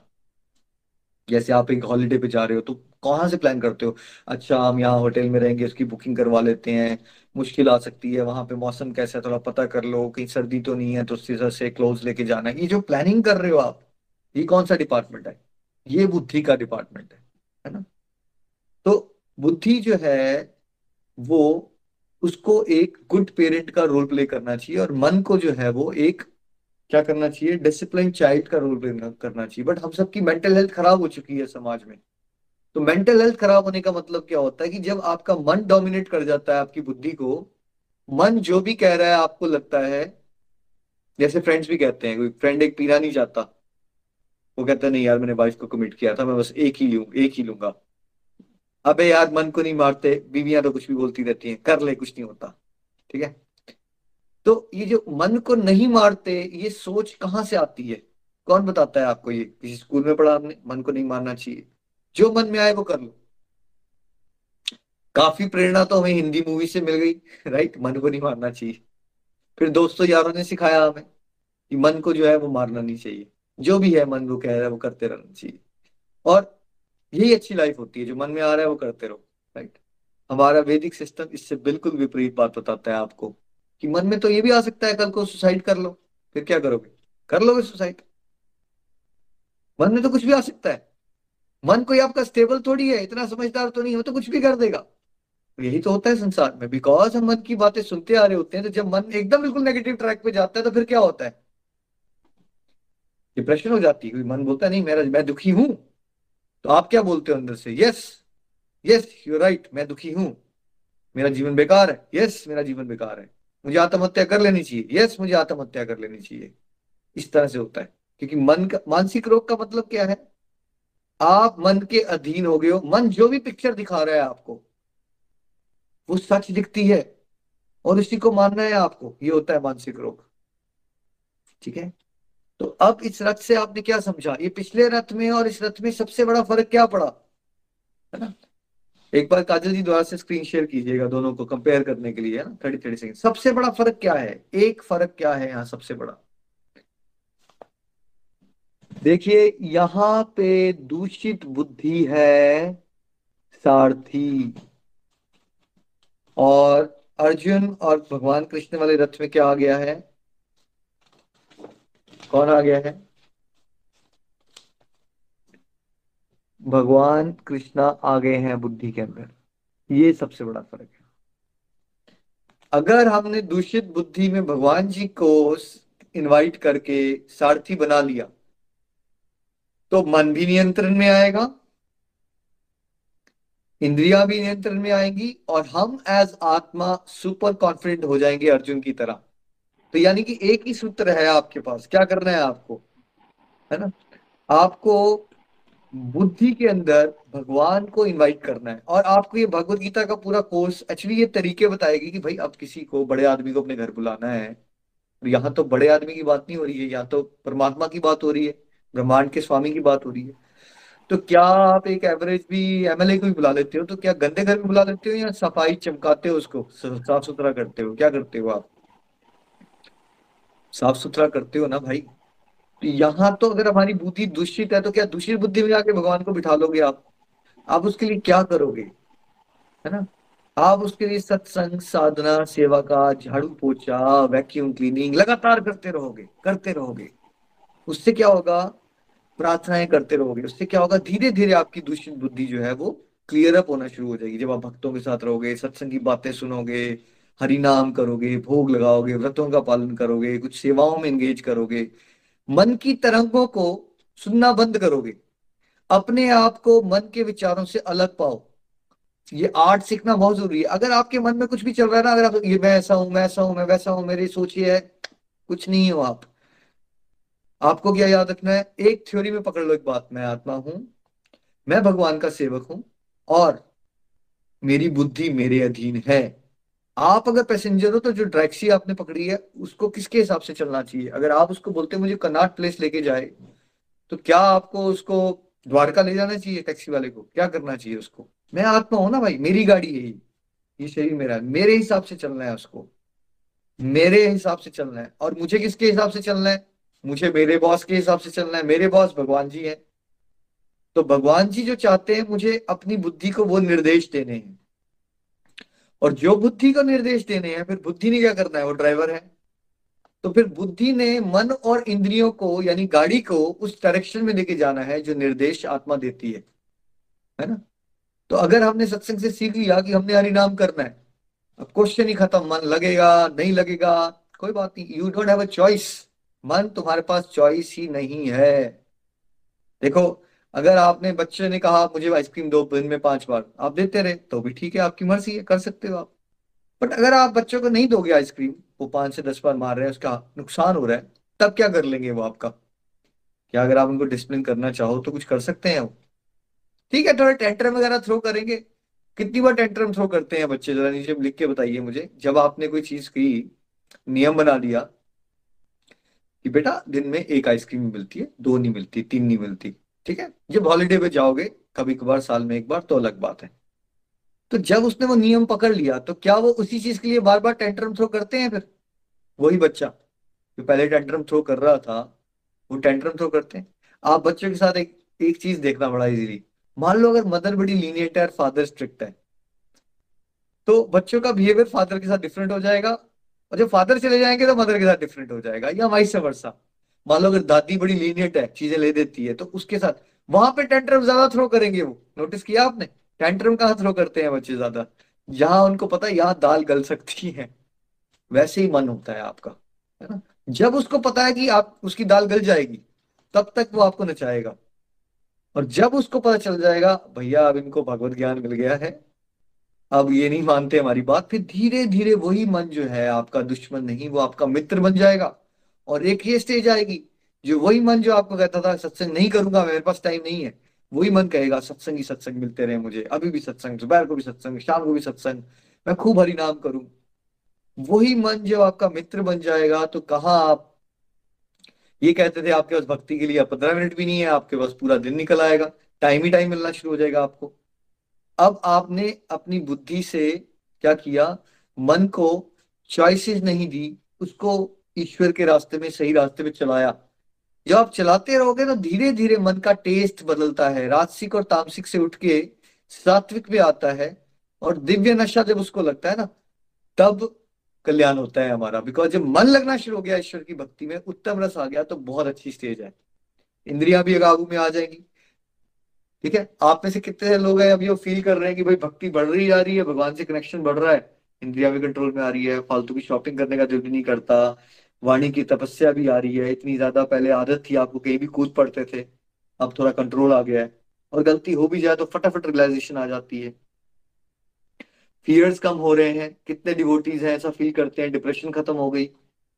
जैसे आप एक हॉलीडे पे जा रहे हो तो कहाँ से प्लान करते हो? अच्छा हम यहाँ होटल में रहेंगे, उसकी बुकिंग करवा लेते हैं। मुश्किल आ सकती है, वहाँ पे मौसम कैसा है, थोड़ा पता कर लो, कहीं सर्दी तो नहीं है तो सीजर से क्लोज लेके जाना है। ये जो प्लानिंग कर रहे हो आप, ये कौन सा डिपार्टमेंट है? ये बुद्धि का डिपार्टमेंट है है ना? तो बुद्धि जो है, वो उसको एक गुड पेरेंट का रोल प्ले करना चाहिए और मन को जो है, वो एक क्या करना चाहिए? डिसिप्लिन चाइल्ड का रोल प्ले करना चाहिए। बट हम सबकी मेंटल हेल्थ खराब हो चुकी है समाज में। तो मेंटल हेल्थ खराब होने का मतलब क्या होता है कि जब आपका मन डोमिनेट कर जाता है आपकी बुद्धि को, मन जो भी कह रहा है आपको लगता है, जैसे फ्रेंड्स भी कहते हैं, कोई फ्रेंड एक पीना नहीं चाहता वो कहता, नहीं यार, मैंने वाइफ को कमिट किया था, मैं बस एक ही लू, एक ही लूँगा। अबे यार, मन को नहीं मारते, बीवियाँ तो कुछ भी बोलती रहती हैं, कर ले, कुछ नहीं होता, ठीक है? तो ये जो मन को नहीं मारते, ये सोच कहाँ से आती है? कौन बताता है आपको ये? किसी स्कूल में पढ़ा आपने मन को नहीं मारना चाहिए। जो मन में आए वो कर लो। काफ़ी प्रेरणा तो हमें हिंदी मूवी से मिल गई राइट मन को नहीं मारना चाहिए। फिर दोस्तों यारों ने सिखाया हमें कि मन को जो है वो मारना नहीं चाहिए। जो भी है मन, वो कह रहा है, वो करते रहना चाहिए। और यही अच्छी लाइफ होती है, जो मन में आ रहा है, वो करते रहो राइट हमारा वैदिक सिस्टम इससे बिल्कुल विपरीत बात बताता है आपको, कि मन में तो ये भी आ सकता है, कल को सुसाइड कर लो, फिर क्या करोगे? कर लोगे सुसाइड मन में तो कुछ भी आ सकता है। मन कोई आपका स्टेबल थोड़ी है, इतना समझदार तो नहीं हो तो कुछ भी कर देगा। यही तो होता है संसार में बिकॉज़ हम मन की बातें सुनते आ रहे होते हैं तो जब मन एकदम बिल्कुल नेगेटिव ट्रैक पे जाता है तो फिर क्या होता है? डिप्रेशन हो जाती है मन बोलता है, नहीं, मेरा, मैं दुखी हूँ। तो आप क्या बोलते हो अंदर से? यस यस यू राइट मैं दुखी हूँ। मेरा जीवन बेकार है। यस मेरा जीवन बेकार है। मुझे आत्महत्या कर लेनी चाहिए। यस मुझे आत्महत्या कर लेनी चाहिए। इस तरह से होता है। क्योंकि मन का, मानसिक रोग का मतलब क्या है? आप मन के अधीन हो गए हो। मन जो भी पिक्चर दिखा रहा है आपको, वो सच दिखती है और इसी को मानना है आपको। ये होता है मानसिक रोग। ठीक है? तो अब इस रथ से आपने क्या समझा? ये पिछले रथ में और इस रथ में सबसे बड़ा फ़र्क क्या पड़ा? है ना? एक बार काजल जी द्वारा से स्क्रीन शेयर कीजिएगा दोनों को कंपेयर करने के लिए, है ना? थर्टी थर्टी सेकेंड सबसे बड़ा फ़र्क क्या है? एक फ़र्क क्या है यहाँ सबसे बड़ा? देखिए, यहाँ पे दूषित बुद्धि है सारथी। और अर्जुन और भगवान कृष्ण वाले रथ में क्या आ गया है? कौन आ गया है? भगवान कृष्णा आ गए हैं बुद्धि के अंदर। ये सबसे बड़ा फ़र्क है। अगर हमने दूषित बुद्धि में भगवान जी को इनवाइट करके सारथी बना लिया तो मन भी नियंत्रण में आएगा, इंद्रिया भी नियंत्रण में आएँगी, और हम एज आत्मा सुपर कॉन्फिडेंट हो जाएँगे अर्जुन की तरह। तो यानी कि एक ही सूत्र है आपके पास। क्या करना है आपको? है ना? आपको बुद्धि के अंदर भगवान को इनवाइट करना है। और आपको ये भगवत गीता का पूरा कोर्स एक्चुअली ये तरीके बताएगी कि भाई अब किसी को बड़े आदमी को अपने घर बुलाना है। यहाँ तो बड़े आदमी की बात नहीं हो रही है, यहाँ तो परमात्मा की बात हो रही है, ब्रह्मांड के स्वामी की बात हो रही है। तो क्या आप एक एवरेज भी एमएलए को भी बुला लेते हो? तो क्या गंदे घर में बुला लेते हो या सफ़ाई चमकाते हो उसको? साफ़ सुथरा करते हो? क्या करते हो आप? साफ़ सुथरा करते हो ना भाई। तो यहाँ तो अगर हमारी बुद्धि दूषित है तो क्या दूषित बुद्धि में जाके भगवान को बिठा लोगे आप? आप उसके लिए क्या करोगे? है ना? आप उसके लिए सत्संग, साधना, सेवा का झाड़ू पोछा वैक्यूम क्लीनिंग लगातार करते रहोगे करते रहोगे। उससे क्या होगा? प्रार्थनाएँ करते रहोगे। उससे क्या होगा? धीरे धीरे आपकी दूषित बुद्धि जो है वो क्लियर अप होना शुरू हो जाएगी। जब आप भक्तों के साथ रहोगे, सत्संग की बातें सुनोगे हरि नाम करोगे, भोग लगाओगे, व्रतों का पालन करोगे, कुछ सेवाओं में एंगेज करोगे, मन की तरंगों को सुनना बंद करोगे। अपने आप को मन के विचारों से अलग पाओ। ये आर्ट सीखना बहुत ज़रूरी है। अगर आपके मन में कुछ भी चल रहा है ना, अगर आप, ये मैं ऐसा हूँ, मैं ऐसा हूँ, मैं वैसा हूँ, मेरी सोच ये है, कुछ नहीं हो आप। आपको क्या याद रखना है? एक थ्योरी में पकड़ लो एक बात। मैं आत्मा हूँ, मैं भगवान का सेवक हूँ, और मेरी बुद्धि मेरे अधीन है। आप अगर पैसेंजर हो तो जो टैक्सी आपने पकड़ी है, उसको किसके हिसाब से चलना चाहिए? अगर आप उसको बोलते मुझे कनाट प्लेस लेके जाए तो क्या आपको उसको द्वारका ले जाना चाहिए, टैक्सी वाले को? क्या करना चाहिए उसको? मैं आत्मा हूँ ना भाई, मेरी गाड़ी है ये शरीर मेरा है। मेरे हिसाब से चलना है उसको। मेरे हिसाब से चलना है। और मुझे किसके हिसाब से चलना है? मुझे मेरे बॉस के हिसाब से चलना है। मेरे बॉस भगवान जी है। तो भगवान जी जो चाहते हैं, मुझे अपनी बुद्धि को वो निर्देश देने हैं। और जो बुद्धि को निर्देश देने हैं, फिर बुद्धि ने क्या करना है? वो ड्राइवर है। तो फिर बुद्धि ने मन और इंद्रियों को, यानी गाड़ी को उस डायरेक्शन में लेके जाना है, जो निर्देश आत्मा देती है। है ना? तो अगर हमने सत्संग से सीख लिया कि हमने हरि नाम करना है, अब क्वेश्चन ही खत्म। मन लगेगा, नहीं लगेगा? कोई बात नहीं। You don't have a choice मन तुम्हारे पास चॉइस ही नहीं है। देखो अगर आपने, बच्चे ने कहा, मुझे आइसक्रीम दो, दिन में पाँच बार। आप देते रहे तो भी ठीक है, आपकी मर्ज़ी है, कर सकते हो आप। बट अगर आप बच्चों को नहीं दोगे आइसक्रीम, वो पाँच से दस बार मार रहे हैं, उसका नुकसान हो रहा है, तब क्या कर लेंगे वो आपका? क्या अगर आप उनको डिसिप्लिन करना चाहो तो कुछ कर सकते हैं वो। ठीक है, थोड़ा टेंट्रम वगैरह थ्रो करेंगे। कितनी बार टेंट्रम थ्रो करते हैं बच्चे, जरा नीचे लिख के बताइए मुझे। जब आपने कोई चीज़ की नियम बना दिया कि बेटा, दिन में एक आइसक्रीम मिलती है, दो नहीं मिलती, तीन नहीं मिलती ठीक है? जब हॉलीडे पे जाओगे, कभी कभार, साल में एक बार तो अलग बात है। तो जब उसने वो नियम पकड़ लिया तो क्या वो उसी चीज़ के लिए बार बार टेंट्रम थ्रो करते हैं फिर? वही बच्चा, जो पहले टेंट्रम थ्रो कर रहा था, वो टेंट्रम थ्रो करते हैं। आप बच्चों के साथ एक एक चीज़ देखना बड़ा इजीली मान लो अगर मदर बड़ी लीनियट है और फादर स्ट्रिक्ट है तो बच्चों का बिहेवियर फादर के साथ डिफरेंट हो जाएगा, और जब फादर चले जाएँगे तो मदर के साथ डिफरेंट हो जाएगा, या वाइस वर्षा मान लो अगर दादी बड़ी लीनियट है, चीज़ें ले देती है तो उसके साथ, वहाँ पे टेंट्रम ज़्यादा थ्रो करेंगे वो। नोटिस किया आपने? टेंट्रम कहाँ थ्रो करते हैं बच्चे ज़्यादा? जहाँ उनको पता है, यहाँ दाल गल सकती है। वैसे ही मन होता है आपका, है ना? जब उसको पता है कि आप, उसकी दाल गल जाएगी, तब तक वो आपको नचाएगा। और जब उसको पता चल जाएगा, भैया, अब इनको भगवत ज्ञान मिल गया है, अब ये नहीं मानते हमारी बात, फिर धीरे धीरे वही मन जो है, आपका दुश्मन नहीं, वो आपका मित्र बन जाएगा। और एक ये स्टेज आएगी, जो वही मन जो आपको कहता था, सत्संग नहीं करूँगा, मेरे पास टाइम नहीं है, वही मन कहेगा, सत्संग ही सत्संग मिलते रहे मुझे, अभी भी सत्संग, दोपहर को भी सत्संग, शाम को भी सत्संग, मैं खूब हरि नाम करूँ। वही मन जब आपका मित्र बन जाएगा तो कहा आप, ये कहते थे, आपके पास भक्ति के लिए आप पंद्रह मिनट भी नहीं है, आपके पास पूरा दिन निकल आएगा टाइम ही टाइम मिलना शुरू हो जाएगा आपको। अब आपने अपनी बुद्धि से क्या किया, मन को चॉइसेस नहीं दी, उसको ईश्वर के रास्ते में, सही रास्ते में चलाया। जब आप चलाते रहोगे तो धीरे धीरे मन का टेस्ट बदलता है। राजसिक और तामसिक से उठ के सात्विक भी आता है और दिव्य नशा जब उसको लगता है ना, तब कल्याण होता है हमारा। बिकॉज़ जब मन लगना शुरू हो गया ईश्वर की भक्ति में, उत्तम रस आ गया तो बहुत अच्छी स्टेज है। इंद्रिया भी काबू में आ जाएँगी। ठीक है? आप में से कितने लोग हैं अभी वो फील कर रहे हैं कि भाई भक्ति बढ़ रही जा रही है, भगवान से कनेक्शन बढ़ रहा है। इंद्रिया भी कंट्रोल में आ रही है, फालतू की शॉपिंग करने का दिल भी नहीं करता, वाणी की तपस्या भी आ रही है, इतनी ज़्यादा पहले आदत थी आपको कहीं भी कूद पड़ते थे, अब थोड़ा कंट्रोल आ गया है, और गलती हो भी जाए तो फटाफट रियलाइजेशन आ जाती है। फियर्स कम हो रहे हैं, कितने डिवोटीज हैं, ऐसा फील करते हैं डिप्रेशन खत्म हो गई,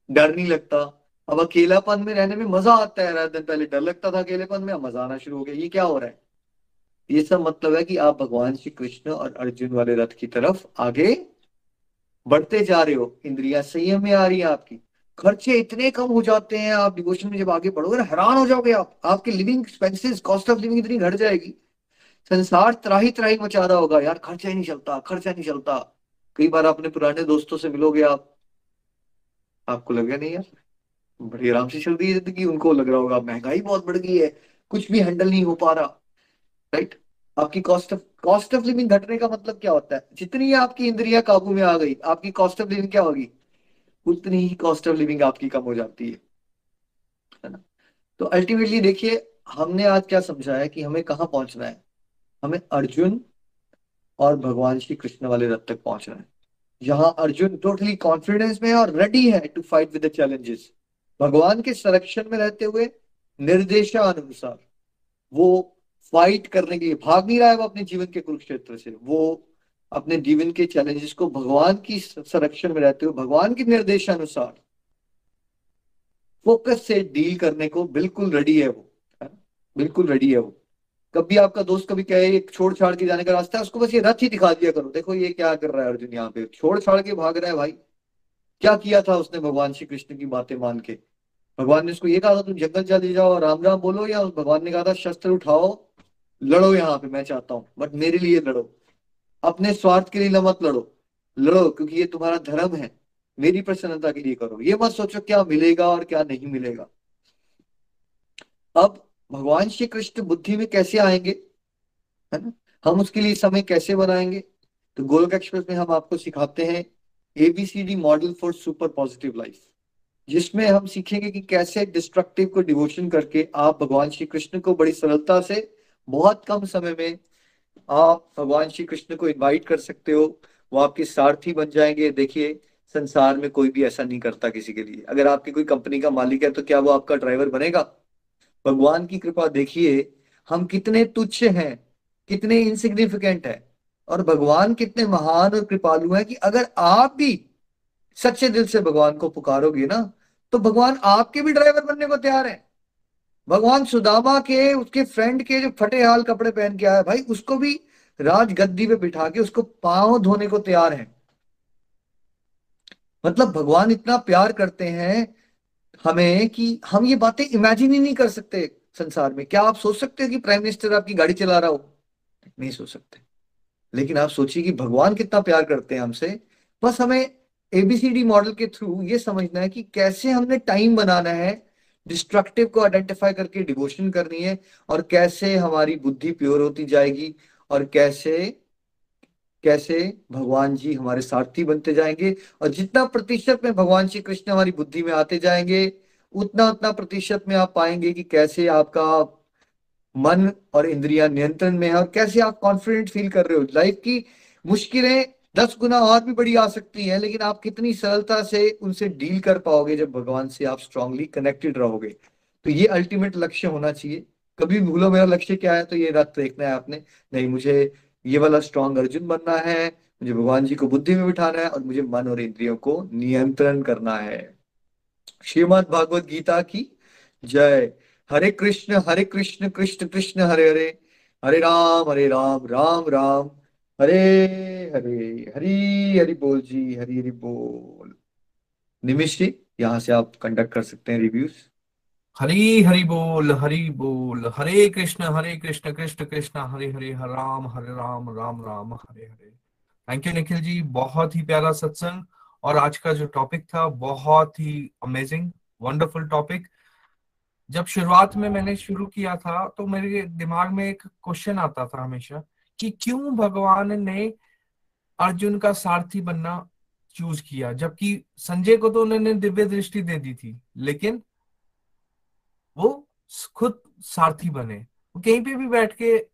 डर नहीं लगता। अब अकेलापन में रहने में मज़ा आता है, रात दिन पहले डर लगता था अकेलेपन में, अब मज़ा आना शुरू हो गया, ये क्या हो रहा है? ये सब मतलब है कि आप भगवान श्री कृष्ण और अर्जुन वाले रथ की तरफ़ आगे बढ़ते जा रहे हो, इंद्रिया संयम में आ रही है आपकी। खर्चे इतने कम हो जाते हैं, आप डिवोशन में जब आगे बढ़ोगे ना, हैरान हो जाओगे आप। आपके living expenses cost of living इतनी घट जाएगी। संसार त्राही त्राही मचा रहा होगा, यार खर्चा ही नहीं चलता, खर्चा नहीं चलता। कई बार अपने पुराने दोस्तों से मिलोगे आप। आपको लगे नहीं यार, बड़ी आराम से चल रही है ज़िंदगी। उनको लग रहा होगा, महँगाई बहुत बढ़ गई है, कुछ भी हैंडल नहीं हो पा रहा। राइट आपकी cost of cost of living घटने का मतलब क्या होता है? जितनी आपकी इंद्रिया काबू में आ गई, आपकी कॉस्ट ऑफ़ लिविंग क्या होगी? उतनी ही कॉस्ट ऑफ़ लिविंग आपकी कम हो जाती है। ना? तो अल्टीमेटली देखिए, हमने आज क्या समझा है कि हमें कहाँ पहुँचना है? हमें अर्जुन और भगवान श्री कृष्ण वाले रथ तक पहुँचना है। जहाँ अर्जुन टोटली कॉन्फिडेंस में है और रेडी है to fight with the challenges भगवान के संरक्षण में रहते हुए निर्देशानुसार वो फाइट करने के लिए भाग नहीं रहा है वो अपने जीवन के कुरुक्षेत्र से। वो अपने जीवन के चैलेंजेस को भगवान की संरक्षण में रहते हुए, भगवान के निर्देशानुसार फोकस से डील करने को बिल्कुल रेडी है वो बिल्कुल रेडी है वो। कभी आपका दोस्त कभी कहे, एक छोड़ छाड़ के जाने का रास्ता है, उसको बस ये रथ ही दिखा दिया करो। देखो ये क्या कर रहा है अर्जुन यहाँ पे। छोड़ छाड़ के भाग रहा है भाई। क्या किया था उसने भगवान श्री कृष्ण की बातें मान के? भगवान ने उसको ये कहा था, तुम जंगल चले जाओ, राम राम बोलो, या भगवान ने कहा था, शस्त्र उठाओ लड़ो यहाँ पे, मैं चाहता हूँ बट मेरे लिए लड़ो। अपने स्वार्थ के लिए मत लड़ो। लड़ो, क्योंकि ये तुम्हारा धर्म है। मेरी प्रसन्नता के लिए करो। ये मत सोचो क्या मिलेगा और क्या नहीं मिलेगा। अब भगवान श्री कृष्ण बुद्धि में कैसे आएँगे? है ना? हम उसके लिए समय कैसे बनाएँगे? तो गोलक एक्सप्रेस में हम आपको सिखाते हैं ABCD model for super positive life जिसमें हम सीखेंगे कि कैसे डिस्ट्रक्टिव को डिवोशन करके आप भगवान श्री कृष्ण को बड़ी सरलता से बहुत कम समय में आप भगवान श्री कृष्ण को इनवाइट कर सकते हो। वो आपके सारथी बन जाएँगे। देखिए, संसार में कोई भी ऐसा नहीं करता किसी के लिए। अगर आपकी कोई कंपनी का मालिक है तो क्या वो आपका ड्राइवर बनेगा? भगवान की कृपा देखिए, हम कितने तुच्छ हैं, कितने इनसिग्निफिकेंट है, और भगवान कितने महान और कृपालु हैं कि अगर आप भी सच्चे दिल से भगवान को पुकारोगे ना तो भगवान आपके भी ड्राइवर बनने को तैयार है। भगवान सुदामा के, उसके फ्रेंड के जो फटे हाल कपड़े पहन के आया भाई, उसको भी राज गद्दी पे बिठा के उसको पाँव धोने को तैयार है। मतलब भगवान इतना प्यार करते हैं हमें कि हम ये बातें इमेजिन ही नहीं कर सकते संसार में। क्या आप सोच सकते हो कि प्राइम मिनिस्टर आपकी गाड़ी चला रहा हो? नहीं सोच सकते। लेकिन आप सोचिए कि भगवान कितना प्यार करते हैं हमसे। बस हमें एबीसीडी मॉडल के थ्रू ये समझना है कि कैसे हमने टाइम बनाना है डिस्ट्रक्टिव को आइडेंटिफाई करके डिवोशन करनी है और कैसे हमारी बुद्धि प्योर होती जाएगी और कैसे कैसे भगवान जी हमारे सारथी बनते जाएँगे और जितना प्रतिशत में भगवान श्री कृष्ण हमारी बुद्धि में आते जाएँगे, उतना उतना प्रतिशत में आप पाएँगे कि कैसे आपका मन और इंद्रिया नियंत्रण में है और कैसे आप कॉन्फिडेंट फील कर रहे हो। लाइफ की मुश्किलें दस गुना और भी बड़ी आ सकती है, लेकिन आप कितनी सरलता से उनसे डील कर पाओगे जब भगवान से आप स्ट्रांगली कनेक्टेड रहोगे। तो ये अल्टीमेट लक्ष्य होना चाहिए। कभी भूलो मेरा लक्ष्य क्या है तो ये रथ देखना है आपने। नहीं, मुझे ये वाला स्ट्रांग अर्जुन बनना है, मुझे भगवान जी को बुद्धि में बिठाना है और मुझे मन और इंद्रियों को नियंत्रण करना है। श्रीमद भागवत गीता की जय। हरे कृष्ण हरे कृष्ण कृष्ण कृष्ण, हरे हरे। हरे राम हरे राम राम राम राम। हरे हरे, हरी हरी बोल जी, हरी हरी बोल। निमिष जी, यहाँ से आप कंडक्ट कर सकते हैं रिव्यूज़ हरी हरी बोल हरी बोल, हरे कृष्ण हरे कृष्ण कृष्ण कृष्ण, हरे हरे, हर राम, हरे राम राम राम, हरे हरे। थैंक यू निखिल जी, बहुत ही प्यारा सत्संग। और आज का जो टॉपिक था, बहुत ही अमेजिंग वंडरफुल टॉपिक जब शुरुआत में मैंने शुरू किया था तो मेरे दिमाग में एक क्वेश्चन आता था हमेशा कि क्यों भगवान ने अर्जुन का सारथी बनना चूज़ किया? जबकि संजय को तो उन्होंने दिव्य दृष्टि दे दी थी, लेकिन वो खुद सारथी बने। वो कहीं पे भी बैठ के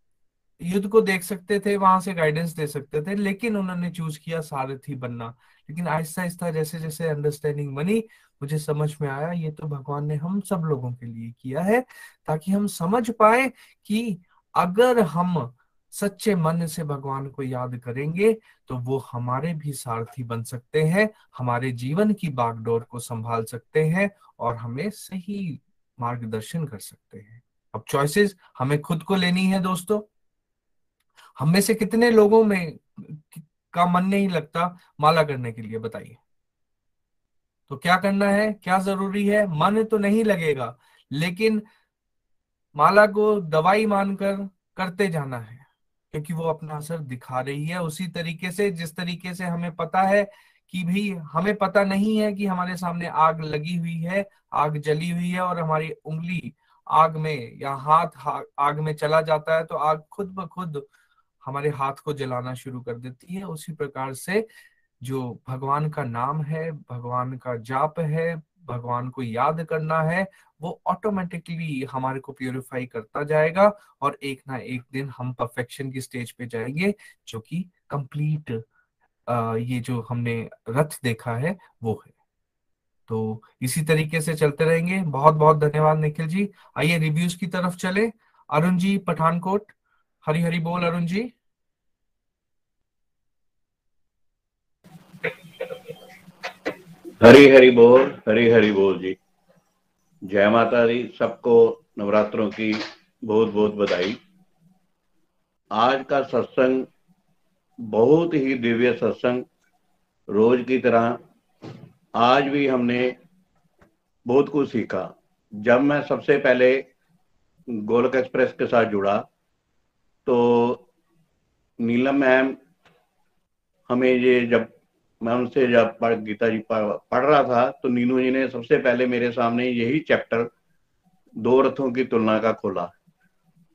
युद्ध को देख सकते थे, वहाँ से गाइडेंस दे सकते थे, लेकिन उन्होंने चूज़ किया सारथी बनना। लेकिन आहिस्ता आहिस्ता, जैसे जैसे अंडरस्टैंडिंग बनी, मुझे समझ में आया, ये तो भगवान ने हम सब लोगों के लिए किया है, ताकि हम समझ पाए कि अगर हम सच्चे मन से भगवान को याद करेंगे तो वो हमारे भी सारथी बन सकते हैं, हमारे जीवन की बागडोर को संभाल सकते हैं और हमें सही मार्गदर्शन कर सकते हैं। अब चॉइसेस हमें खुद को लेनी है दोस्तों। हम में से कितने लोगों में का मन नहीं लगता माला करने के लिए, बताइए। तो क्या करना है, क्या ज़रूरी है? मन तो नहीं लगेगा, लेकिन माला को दवाई मानकर करते जाना है। क्योंकि वो अपना असर दिखा रही है। उसी तरीके से, जिस तरीके से हमें पता है कि भी हमें पता नहीं है कि हमारे सामने आग लगी हुई है, आग जली हुई है और हमारी उंगली आग में या हाथ आग में चला जाता है तो आग खुद ब खुद हमारे हाथ को जलाना शुरू कर देती है। उसी प्रकार से जो भगवान का नाम है, भगवान का जाप है भगवान को याद करना है, वो ऑटोमेटिकली हमारे को प्योरीफाई करता जाएगा और एक ना एक दिन हम परफेक्शन की स्टेज पे जाएँगे, जो कि कंप्लीट ये जो हमने रथ देखा है, वो है। तो इसी तरीके से चलते रहेंगे। बहुत बहुत धन्यवाद निखिल जी। आइए रिव्यूज़ की तरफ़ चले। अरुण जी, पठानकोट। हरी हरी बोल अरुण जी। हरी हरी बोल, हरी हरी बोल जी। जय माता दी, सबको नवरात्रों की बहुत बहुत बधाई। आज का सत्संग बहुत ही दिव्य सत्संग। रोज की तरह आज भी हमने बहुत कुछ सीखा। जब मैं सबसे पहले गोलक एक्सप्रेस के साथ जुड़ा तो नीलम मैम हमें ये जब मैं उनसे जब पढ़, गीता जी पढ़ रहा था तो नीनू जी ने सबसे पहले मेरे सामने यही चैप्टर दो रथों की तुलना का खोला।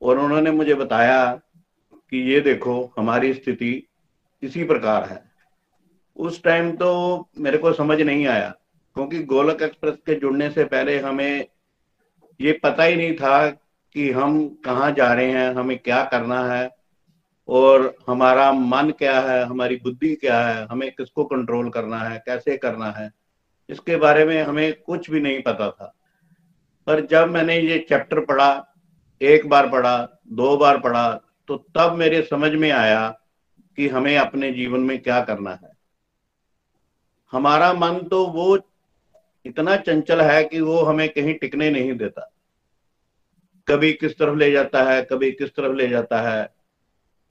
और उन्होंने मुझे बताया कि ये देखो, हमारी स्थिति इसी प्रकार है। उस टाइम तो मेरे को समझ नहीं आया, क्योंकि गोलक एक्सप्रेस के जुड़ने से पहले हमें ये पता ही नहीं था कि हम कहाँ जा रहे हैं, हमें क्या करना है। और हमारा मन क्या है, हमारी बुद्धि क्या है, हमें किसको कंट्रोल करना है, कैसे करना है, इसके बारे में हमें कुछ भी नहीं पता था। पर जब मैंने ये चैप्टर पढ़ा, एक बार पढ़ा, दो बार पढ़ा तो तब मेरे समझ में आया कि हमें अपने जीवन में क्या करना है। हमारा मन तो वो इतना चंचल है कि वो हमें कहीं टिकने नहीं देता। कभी किस तरफ़ ले जाता है, कभी किस तरफ़ ले जाता है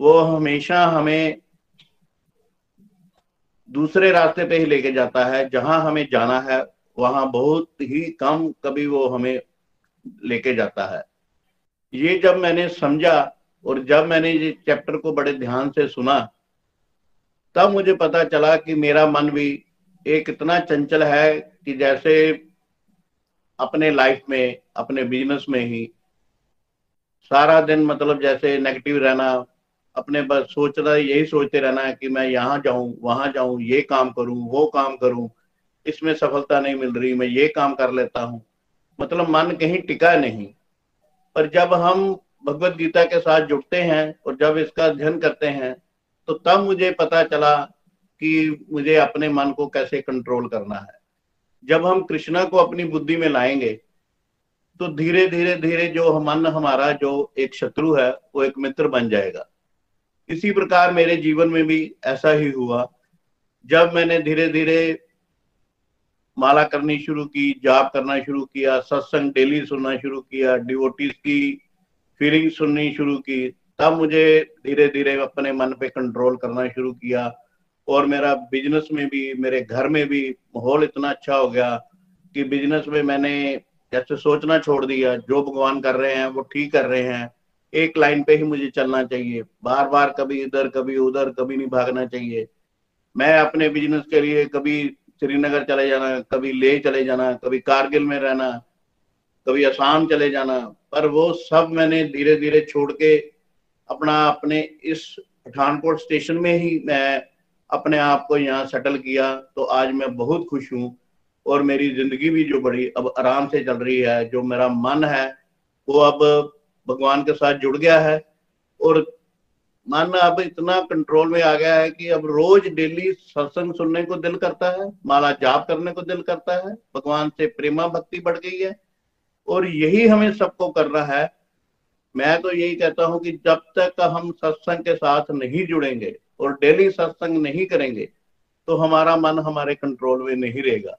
वो हमेशा हमें दूसरे रास्ते पे ही लेके जाता है, जहाँ हमें जाना है, वहाँ बहुत ही कम कभी वो हमें लेके जाता है। ये जब मैंने समझा और जब मैंने ये चैप्टर को बड़े ध्यान से सुना, तब मुझे पता चला कि मेरा मन भी एक इतना चंचल है कि जैसे अपने लाइफ में, अपने बिज़नेस में ही सारा दिन मतलब जैसे नेगेटिव रहना अपने बस सोचना यही सोचते रहना है कि मैं यहाँ जाऊँ, वहाँ जाऊँ, ये काम करूँ, वो काम करूँ, इसमें सफलता नहीं मिल रही, मैं ये काम कर लेता हूँ। मतलब मन कहीं टिका नहीं। पर जब हम भगवत गीता के साथ जुड़ते हैं और जब इसका अध्ययन करते हैं तो तब मुझे पता चला कि मुझे अपने मन को कैसे कंट्रोल करना है। जब हम कृष्णा को अपनी बुद्धि में लाएँगे तो धीरे धीरे धीरे जो मन हमारा, जो एक शत्रु है, वो एक मित्र बन जाएगा। इसी प्रकार मेरे जीवन में भी ऐसा ही हुआ। जब मैंने धीरे धीरे माला करनी शुरू की, जाप करना शुरू किया, सत्संग, डेली सुनना शुरू किया डिवोटीज की फीलिंग सुननी शुरू की, तब मुझे धीरे धीरे अपने मन पे कंट्रोल करना शुरू किया और मेरा बिज़नेस में भी, मेरे घर में भी माहौल इतना अच्छा हो गया कि बिज़नेस में मैंने जैसे सोचना छोड़ दिया, जो भगवान कर रहे हैं, वो ठीक कर रहे हैं। एक लाइन पे ही मुझे चलना चाहिए। बार बार कभी इधर, कभी उधर, कभी नहीं भागना चाहिए। मैं अपने बिज़नेस के लिए कभी श्रीनगर चले जाना, कभी ले चले जाना, कभी कारगिल में रहना, कभी असम चले जाना, पर वो सब मैंने धीरे धीरे छोड़ के अपना, अपने इस पठानकोट स्टेशन में ही मैं अपने आप को यहाँ सेटल किया। तो आज मैं बहुत खुश हूँ और मेरी ज़िंदगी भी जो बड़ी, अब आराम से चल रही है, जो मेरा मन है, वो अब भगवान के साथ जुड़ गया है और मन अब इतना कंट्रोल में आ गया है कि अब रोज डेली सत्संग सुनने को दिल करता है, माला जाप करने को दिल करता है, भगवान से प्रेमा भक्ति बढ़ गई है और यही हमें सबको करना है। मैं तो यही कहता हूँ कि जब तक हम सत्संग के साथ नहीं जुड़ेंगे और डेली सत्संग नहीं करेंगे तो हमारा मन हमारे कंट्रोल में नहीं रहेगा।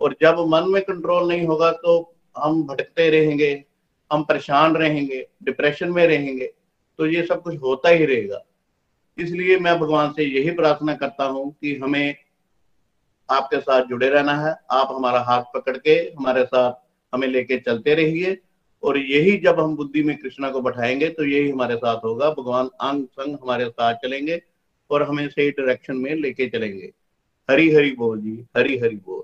और जब मन में कंट्रोल नहीं होगा तो हम भटकते रहेंगे हम परेशान रहेंगे डिप्रेशन में रहेंगे तो ये सब कुछ होता ही रहेगा। इसलिए मैं भगवान से यही प्रार्थना करता हूँ कि हमें आपके साथ जुड़े रहना है, आप हमारा हाथ पकड़ के हमारे साथ हमें लेके चलते रहिए, और यही जब हम बुद्धि में कृष्णा को बैठाएँगे तो यही हमारे साथ होगा। भगवान अंग संग हमारे साथ चलेंगे और हमें सही डायरेक्शन में लेके चलेंगे। हरी हरी बोल जी, हरी हरी बोल।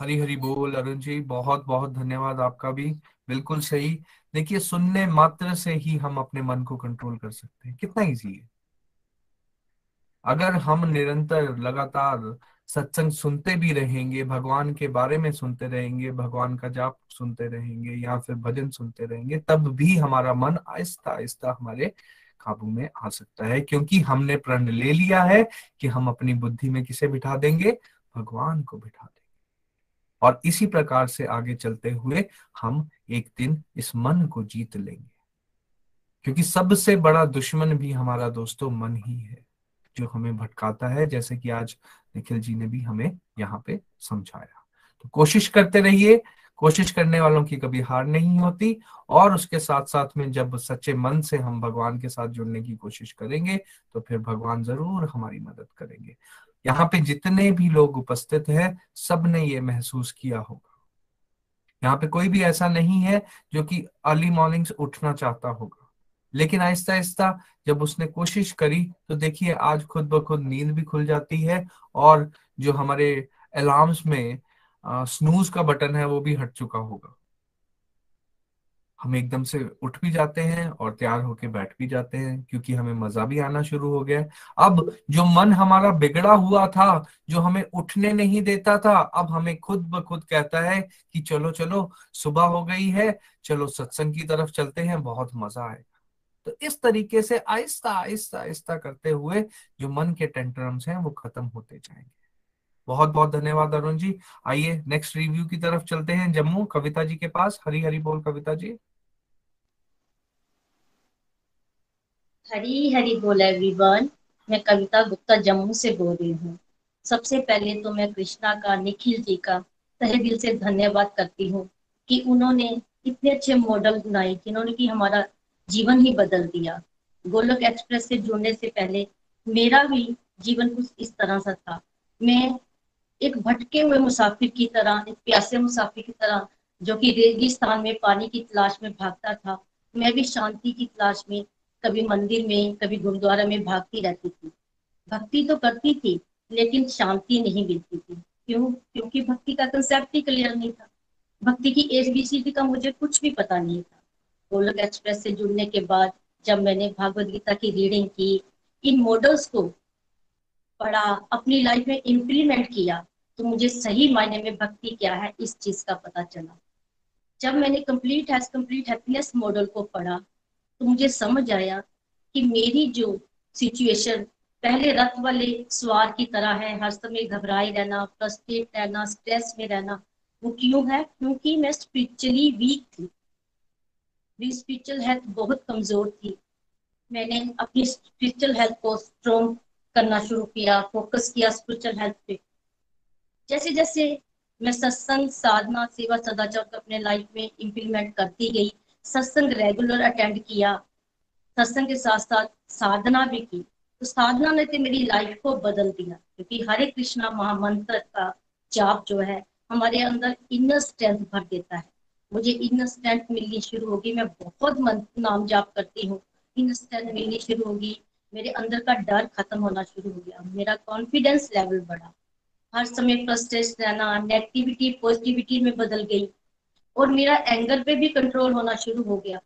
हरी हरी बोल, अरुण जी बहुत बहुत धन्यवाद आपका भी। बिल्कुल सही। देखिए, सुनने मात्र से ही हम अपने मन को कंट्रोल कर सकते हैं। कितना इजी है। अगर हम निरंतर लगातार सत्संग सुनते भी रहेंगे, भगवान के बारे में सुनते रहेंगे, भगवान का जाप सुनते रहेंगे या फिर भजन सुनते रहेंगे, तब भी हमारा मन आहिस्ता आहिस्ता हमारे काबू में आ सकता है। क्योंकि हमने प्रण ले लिया है कि हम अपनी बुद्धि में किसे बिठा देंगे? भगवान को बिठा देंगे और इसी प्रकार से आगे चलते हुए हम एक दिन इस मन को जीत लेंगे। क्योंकि सबसे बड़ा दुश्मन भी हमारा दोस्तों मन ही है, जो हमें भटकाता है, जैसे कि आज निखिल जी ने भी हमें यहाँ पे समझाया। तो कोशिश करते रहिए, कोशिश करने वालों की कभी हार नहीं होती और उसके साथ साथ में जब सच्चे मन से हम भगवान के साथ जुड़ने की कोशिश करेंगे तो फिर भगवान ज़रूर हमारी मदद करेंगे। यहाँ पे जितने भी लोग उपस्थित हैं सबने ये महसूस किया होगा। यहाँ पे कोई भी ऐसा नहीं है जो कि अर्ली मॉर्निंग्स उठना चाहता होगा। लेकिन आहिस्ता आहिस्ता जब उसने कोशिश करी तो देखिए, आज खुद ब खुद नींद भी खुल जाती है और जो हमारे अलार्म्स में स्नूज का बटन है, वो भी हट चुका होगा। हम एकदम से उठ भी जाते हैं और तैयार होके बैठ भी जाते हैं, क्योंकि हमें मज़ा भी आना शुरू हो गया अब जो मन हमारा बिगड़ा हुआ था, जो हमें उठने नहीं देता था, अब हमें खुद ब खुद कहता है कि चलो चलो, सुबह हो गई है, चलो सत्संग की तरफ़ चलते हैं, बहुत मज़ा आएगा तो इस तरीके से आहिस्ता आहिस्ता आहिस्ता करते हुए जो मन के टेंट्रम्स हैं, वो खत्म होते जाएँगे। बहुत बहुत धन्यवाद अरुण जी। आइए, नेक्स्ट रिव्यू की तरफ़ चलते हैं जम्मू, कविता जी के पास। हरी हरी बोल कविता जी। हरी हरी बोल एवरीवन मैं कविता गुप्ता जम्मू से बोल रही हूँ। सबसे पहले तो मैं कृष्णा का, निखिल जी का तहे दिल से धन्यवाद करती हूँ कि उन्होंने इतने अच्छे मॉडल बनाए जिन्होंने कि हमारा जीवन ही बदल दिया। गोलक एक्सप्रेस से जुड़ने से पहले मेरा भी जीवन कुछ इस तरह सा था। मैं एक भटके हुए मुसाफिर की तरह, एक प्यासे मुसाफिर की तरह, जो कि रेगिस्तान में पानी की तलाश में भागता था, मैं भी शांति की तलाश में कभी मंदिर में, कभी गुरुद्वारा में भागती रहती थी। भक्ति तो करती थी, लेकिन शांति नहीं मिलती थी। क्यों? क्योंकि भक्ति का कंसेप्ट ही क्लियर नहीं था। भक्ति की सी का मुझे कुछ भी पता नहीं था। गोलक एक्सप्रेस से जुड़ने के बाद जब मैंने भागवत गीता की रीडिंग की, इन मॉडल्स को पढ़ा, अपनी लाइफ में इम्प्लीमेंट किया तो मुझे सही मायने में भक्ति क्या है, इस चीज़ का पता चला। जब मैंने complete has complete happiness model को पढ़ा तो मुझे समझ आया कि मेरी जो सिचुएशन पहले रथ वाले सवार की तरह है, हर समय घबराई रहना फ्रस्ट्रेट रहना स्ट्रेस में रहना, वो क्यों है? क्योंकि मैं स्पिरिचुअली वीक थी। मेरी स्पिरिचुअल हेल्थ बहुत कमज़ोर थी। मैंने अपनी स्पिरिचुअल हेल्थ को स्ट्रॉन्ग करना शुरू किया फोकस किया स्पिरिचुअल हेल्थ पे। जैसे जैसे मैं सत्संग, साधना, सेवा, सदाचार को अपने लाइफ में इम्प्लीमेंट करती गई सत्संग रेगुलर अटेंड किया, सत्संग के साथ साथ साधना भी की। तो साधना ने तो मेरी लाइफ को बदल दिया, क्योंकि हरे कृष्णा महामंत्र का जाप जो है, हमारे अंदर इनर स्ट्रेंथ भर देता है। मुझे इनर स्ट्रेंथ मिलनी शुरू होगी, मैं बहुत नाम जाप करती हूँ। इनर स्ट्रेंथ मिलनी शुरू होगी, मेरे अंदर का डर खत्म होना शुरू हो गया, मेरा कॉन्फिडेंस लेवल बढ़ा। हर समय फ्रस्ट्रेशन रहना नेगेटिविटी पॉजिटिविटी में बदल गई। और मेरा एंगर पे भी कंट्रोल होना शुरू हो गया।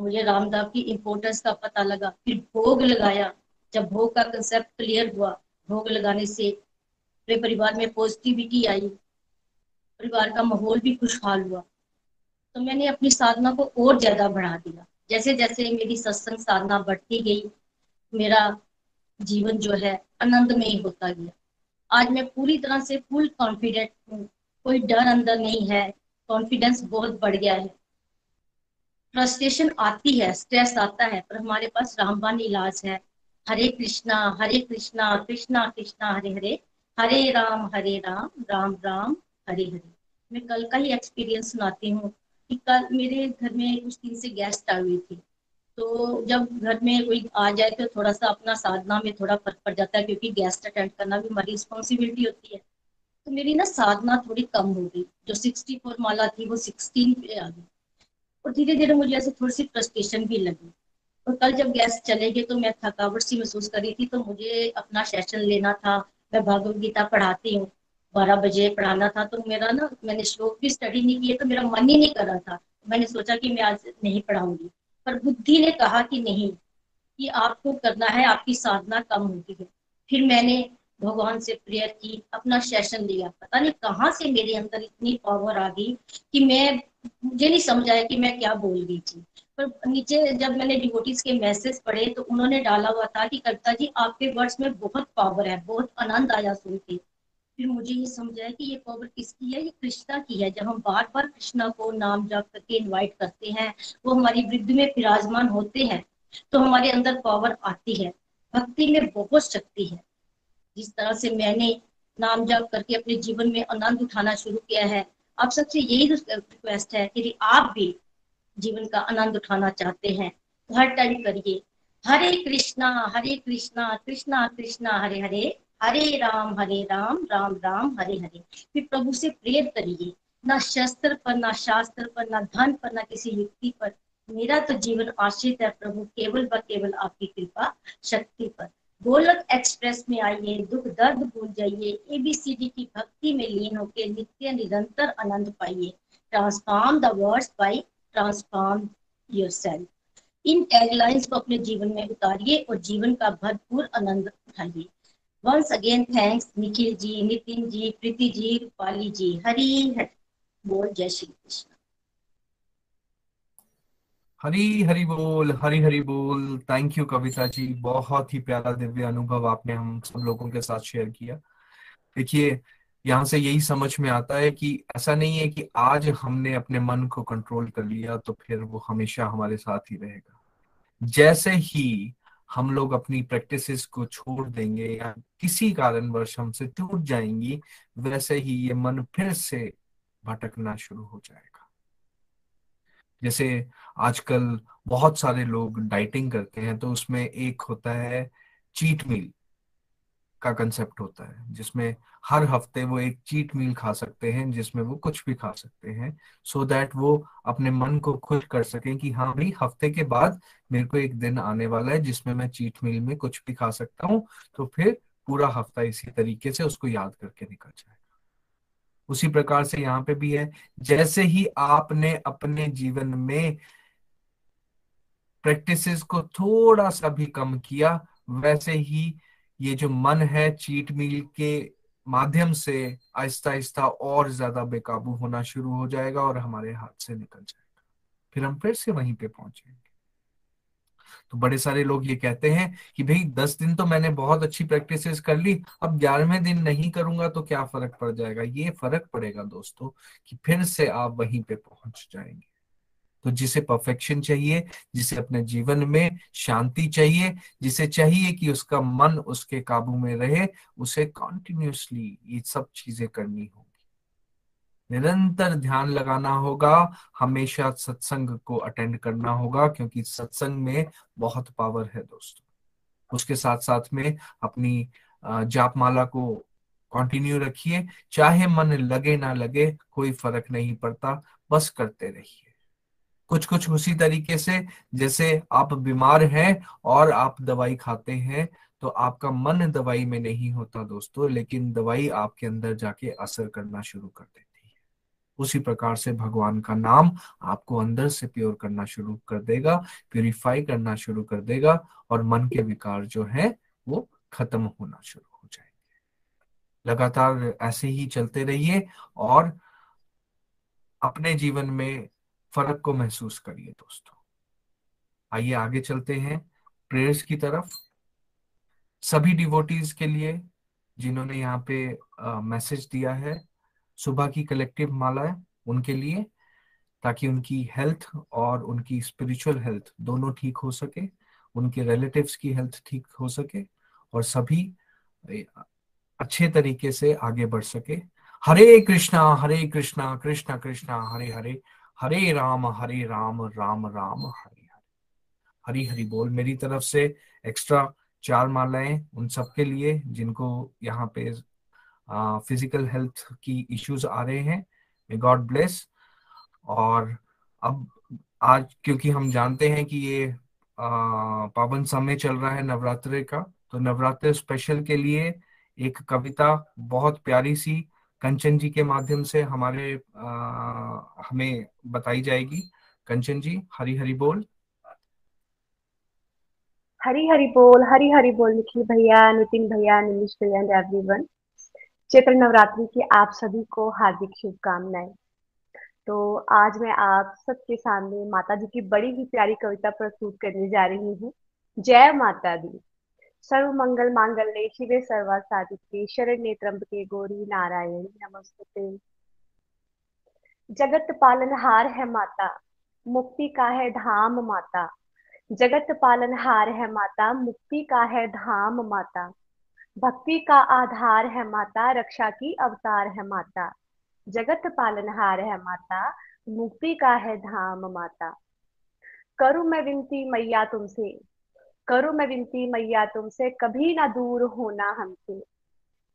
मुझे रामदास की इम्पोर्टेंस का पता लगा। फिर भोग लगाया। जब भोग का कंसेप्ट क्लियर हुआ, भोग लगाने से मेरे परिवार में पॉजिटिविटी आई। परिवार का माहौल भी खुशहाल हुआ। तो मैंने अपनी साधना को और ज़्यादा बढ़ा दिया। जैसे जैसे मेरी सत्संग साधना बढ़ती गई, मेरा जीवन जो है आनंदमय होता गया। आज मैं पूरी तरह से फुल कॉन्फिडेंट हूँ। कोई डर अंदर नहीं है। कॉन्फिडेंस बहुत बढ़ गया है। फ्रस्ट्रेशन आती है स्ट्रेस आता है, पर हमारे पास रामबान इलाज है। हरे कृष्णा हरे कृष्णा कृष्णा कृष्णा, हरे हरे हरे राम हरे राम राम राम, हरे हरे। मैं कल का ही एक्सपीरियंस सुनाती हूँ कि कल मेरे घर में कुछ दिन से गेस्ट आई हुई थी। तो जब घर में कोई आ जाए तो थोड़ा सा अपना साधना में थोड़ा फ़र्क पड़ जाता है, क्योंकि गेस्ट अटेंड करना भी हमारी रिस्पॉन्सिबिलिटी होती है। तो मेरी ना साधना थोड़ी कम हो गई। जो सिक्सटी फोर माला थी, वो सिक्सटीन पे आ गई। और धीरे धीरे मुझे ऐसे थोड़ी सी फ्रस्ट्रेशन भी लगी। और कल जब गैस चले गए तो मैं थकावट सी महसूस करी थी तो मुझे अपना सेशन लेना था। मैं भगवत गीता पढ़ाती हूँ। बारह बजे पढ़ाना था तो मेरा ना, मैंने श्लोक भी स्टडी नहीं किया तो मेरा मन ही नहीं कर रहा था। मैंने सोचा कि मैं आज नहीं पढ़ाऊँगी। पर बुद्धि ने कहा कि नहीं, कि आपको करना है, आपकी साधना कम होती है। फिर मैंने भगवान से प्रेयर की, अपना सेशन लिया पता नहीं कहाँ से मेरे अंदर इतनी पावर आ गई कि मैं, मुझे नहीं समझ आया कि मैं क्या बोल गई थी। पर नीचे जब मैंने डिवोटीज के मैसेज पढ़े तो उन्होंने डाला हुआ था कि, कविता जी, आपके वर्ड्स में बहुत पावर है, बहुत आनंद आया सुन के। फिर मुझे ये समझ आया कि ये पावर किसकी है? ये कृष्णा की है। जब हम बार बार कृष्णा को नाम जाप करके इनवाइट करते हैं, वो हमारी वृद्धि में विराजमान होते हैं तो हमारे अंदर पावर आती है। भक्ति में बहुत शक्ति है। जिस तरह से मैंने नाम जप करके अपने जीवन में आनंद उठाना शुरू किया है, आप सबसे यही रिक्वेस्ट है कि आप भी जीवन का आनंद उठाना चाहते हैं तो हर टाइम करिए। हरे कृष्णा हरे कृष्णा कृष्णा कृष्णा, हरे हरे हरे राम हरे राम राम राम, हरे हरे। फिर प्रभु से प्रेयर करिए। ना शस्त्र पर, ना शास्त्र पर, ना धन पर, ना किसी युक्ति पर। मेरा तो जीवन आश्रित है प्रभु, केवल व केवल आपकी कृपा, शक्ति पर। गोलक एक्सप्रेस में आइए, दुख दर्द भूल जाइए एबीसीडी की भक्ति में लीन होकर नित्य निरंतर आनंद पाइए। Transform the words by transform yourself in taglines को अपने जीवन में उतारिए और जीवन का भरपूर आनंद उठाइए। Once again thanks Nikhil ji Nitin ji Preeti ji Rupali ji Hari Har बोल जय श्री कृष्ण। हरी हरी बोल, हरी हरी बोल। Thank you Kavita ji. बहुत ही प्यारा दिव्य अनुभव आपने हम सब लोगों के साथ शेयर किया। देखिए, यहाँ से यही समझ में आता है कि ऐसा नहीं है कि आज हमने अपने मन को कंट्रोल कर लिया तो फिर वो हमेशा हमारे साथ ही रहेगा। जैसे ही हम लोग अपनी प्रैक्टिसेस को छोड़ देंगे या किसी कारणवश हमसे टूट जाएँगी, वैसे ही ये मन फिर से भटकना शुरू हो जाएगा। जैसे आजकल बहुत सारे लोग डाइटिंग करते हैं तो उसमें एक होता है चीट मील का कंसेप्ट होता है, जिसमें हर हफ़्ते वो एक चीट मील खा सकते हैं, जिसमें वो कुछ भी खा सकते हैं सो so दैट वो अपने मन को खुश कर सकें कि हाँ भाई, हफ़्ते के बाद मेरे को एक दिन आने वाला है जिसमें मैं चीट मील में कुछ भी खा सकता हूँ तो फिर पूरा हफ़्ता इसी तरीके से उसको याद करके निकल जाएगा उसी प्रकार से यहाँ पे भी है, जैसे ही आपने अपने जीवन में प्रैक्टिसेस को थोड़ा सा भी कम किया, वैसे ही ये जो मन है चीट मील के माध्यम से आहिस्ता आहिस्ता और ज़्यादा बेकाबू होना शुरू हो जाएगा और हमारे हाथ से निकल जाएगा। फिर हम फिर से वहीं पे पहुँचेंगे। तो बड़े सारे लोग ये कहते हैं कि भाई दस दिन तो मैंने बहुत अच्छी प्रैक्टिसेस कर ली, अब ग्यारहवें दिन नहीं करूँगा तो क्या फ़र्क पड़ जाएगा? ये फ़र्क पड़ेगा दोस्तों कि फिर से आप वहीं पे पहुँच जाएँगे। तो जिसे परफेक्शन चाहिए, जिसे अपने जीवन में शांति चाहिए, जिसे चाहिए कि उसका मन उसके काबू में रहे, उसे कॉन्टिन्यूसली ये सब चीज़ें करनी होगी निरंतर ध्यान लगाना होगा, हमेशा सत्संग को अटेंड करना होगा, क्योंकि सत्संग में बहुत पावर है दोस्तों। उसके साथ साथ में अपनी जाप माला को कंटिन्यू रखिए। चाहे मन लगे ना लगे, कोई फ़र्क नहीं पड़ता, बस करते रहिए। कुछ कुछ उसी तरीके से, जैसे आप बीमार हैं और आप दवाई खाते हैं तो आपका मन दवाई में नहीं होता दोस्तों, लेकिन दवाई आपके अंदर जाके असर करना शुरू कर देती उसी प्रकार से भगवान का नाम आपको अंदर से प्योर करना शुरू कर देगा प्योरीफाई करना शुरू कर देगा और मन के विकार जो है वो खत्म होना शुरू हो जाएँगे। लगातार ऐसे ही चलते रहिए और अपने जीवन में फ़र्क को महसूस करिए दोस्तों। आइए आगे चलते हैं प्रेयर्स की तरफ़। सभी डिवोटीज के लिए जिन्होंने यहाँ पे मैसेज दिया है सुबह की कलेक्टिव माला है उनके लिए, ताकि उनकी हेल्थ और उनकी स्पिरिचुअल हेल्थ दोनों ठीक हो सके, उनके रिलेटिव्स की हेल्थ ठीक हो सके और सभी अच्छे तरीके से आगे बढ़ सके। हरे कृष्णा हरे कृष्णा कृष्णा कृष्णा, हरे हरे हरे राम हरे राम राम राम, हरे हरे। हरी हरी बोल। मेरी तरफ़ से एक्स्ट्रा चार मालाएँ उन सबके लिए जिनको यहाँ पे फ़िज़िकल हेल्थ की इश्यूज़ आ रहे हैं. मे गॉड ब्लेस और अब आज क्योंकि हम जानते हैं कि ये पावन समय चल रहा है नवरात्रि का तो नवरात्रि स्पेशल के लिए एक कविता बहुत प्यारी सी कंचन जी के माध्यम से हमारे आ, हमें बताई जाएगी. कंचन जी हरी हरी बोल. हरी हरी बोल हरी हरी बोल निखिल भैया नितिन भैया नीलिश भैया एवरीवन चैत्र नवरात्रि की आप सभी को हार्दिक शुभकामनाएँ। तो आज मैं आप सबके सामने माता जी की बड़ी ही प्यारी कविता प्रस्तुत करने जा रही हूँ। जय माता दी सर्व मंगल मांगल्ये शिवे सर्वा साधिके शरण्ये त्र्यंबके गौरी नारायण, नमस्ते। जगत पालन हार है माता, मुक्ति का है धाम माता। जगत पालन हार है माता, मुक्ति का है धाम माता। भक्ति का आधार है माता, रक्षा की अवतार है माता। जगत पालनहार है माता, मुक्ति का है धाम माता। करूँ मैं विनती मैया तुमसे, करूँ मैं विनती मैया तुमसे, कभी ना दूर होना हमसे।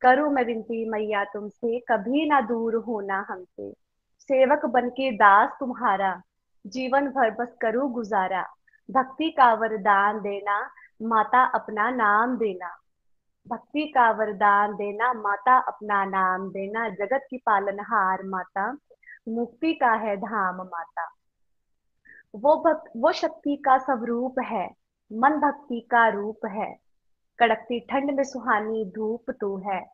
करूँ मैं विनती मैया तुमसे, कभी ना दूर होना हमसे। सेवक बन के दास तुम्हारा, जीवन भर बस करूँ गुजारा। भक्ति का वरदान देना, माता अपना नाम देना। भक्ति का वरदान देना, माता अपना नाम देना, जगत की पालनहार माता, मुक्ति का है धाम माता। वो भक्त, वो शक्ति का स्वरूप है, मन भक्ति का रूप है। कड़कती ठंड में सुहानी धूप तू है।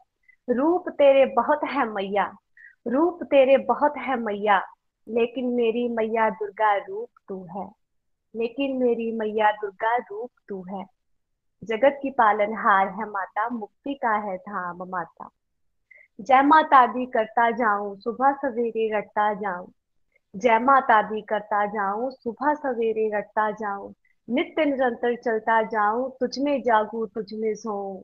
रूप तेरे बहुत है मैया, रूप तेरे बहुत है मैया, लेकिन मेरी मैया दुर्गा रूप तू है। लेकिन मेरी मैया दुर्गा रूप तू है। जगत की पालनहार है माता, मुक्ति का है धाम माता। जय माता दी करता जाऊँ, सुबह सवेरे रटता जाऊँ। जय माता दी करता जाऊँ, सुबह सवेरे रटता जाऊँ। नित्य निरंतर चलता जाऊँ, तुझ में जागू, तुझ में सोऊं।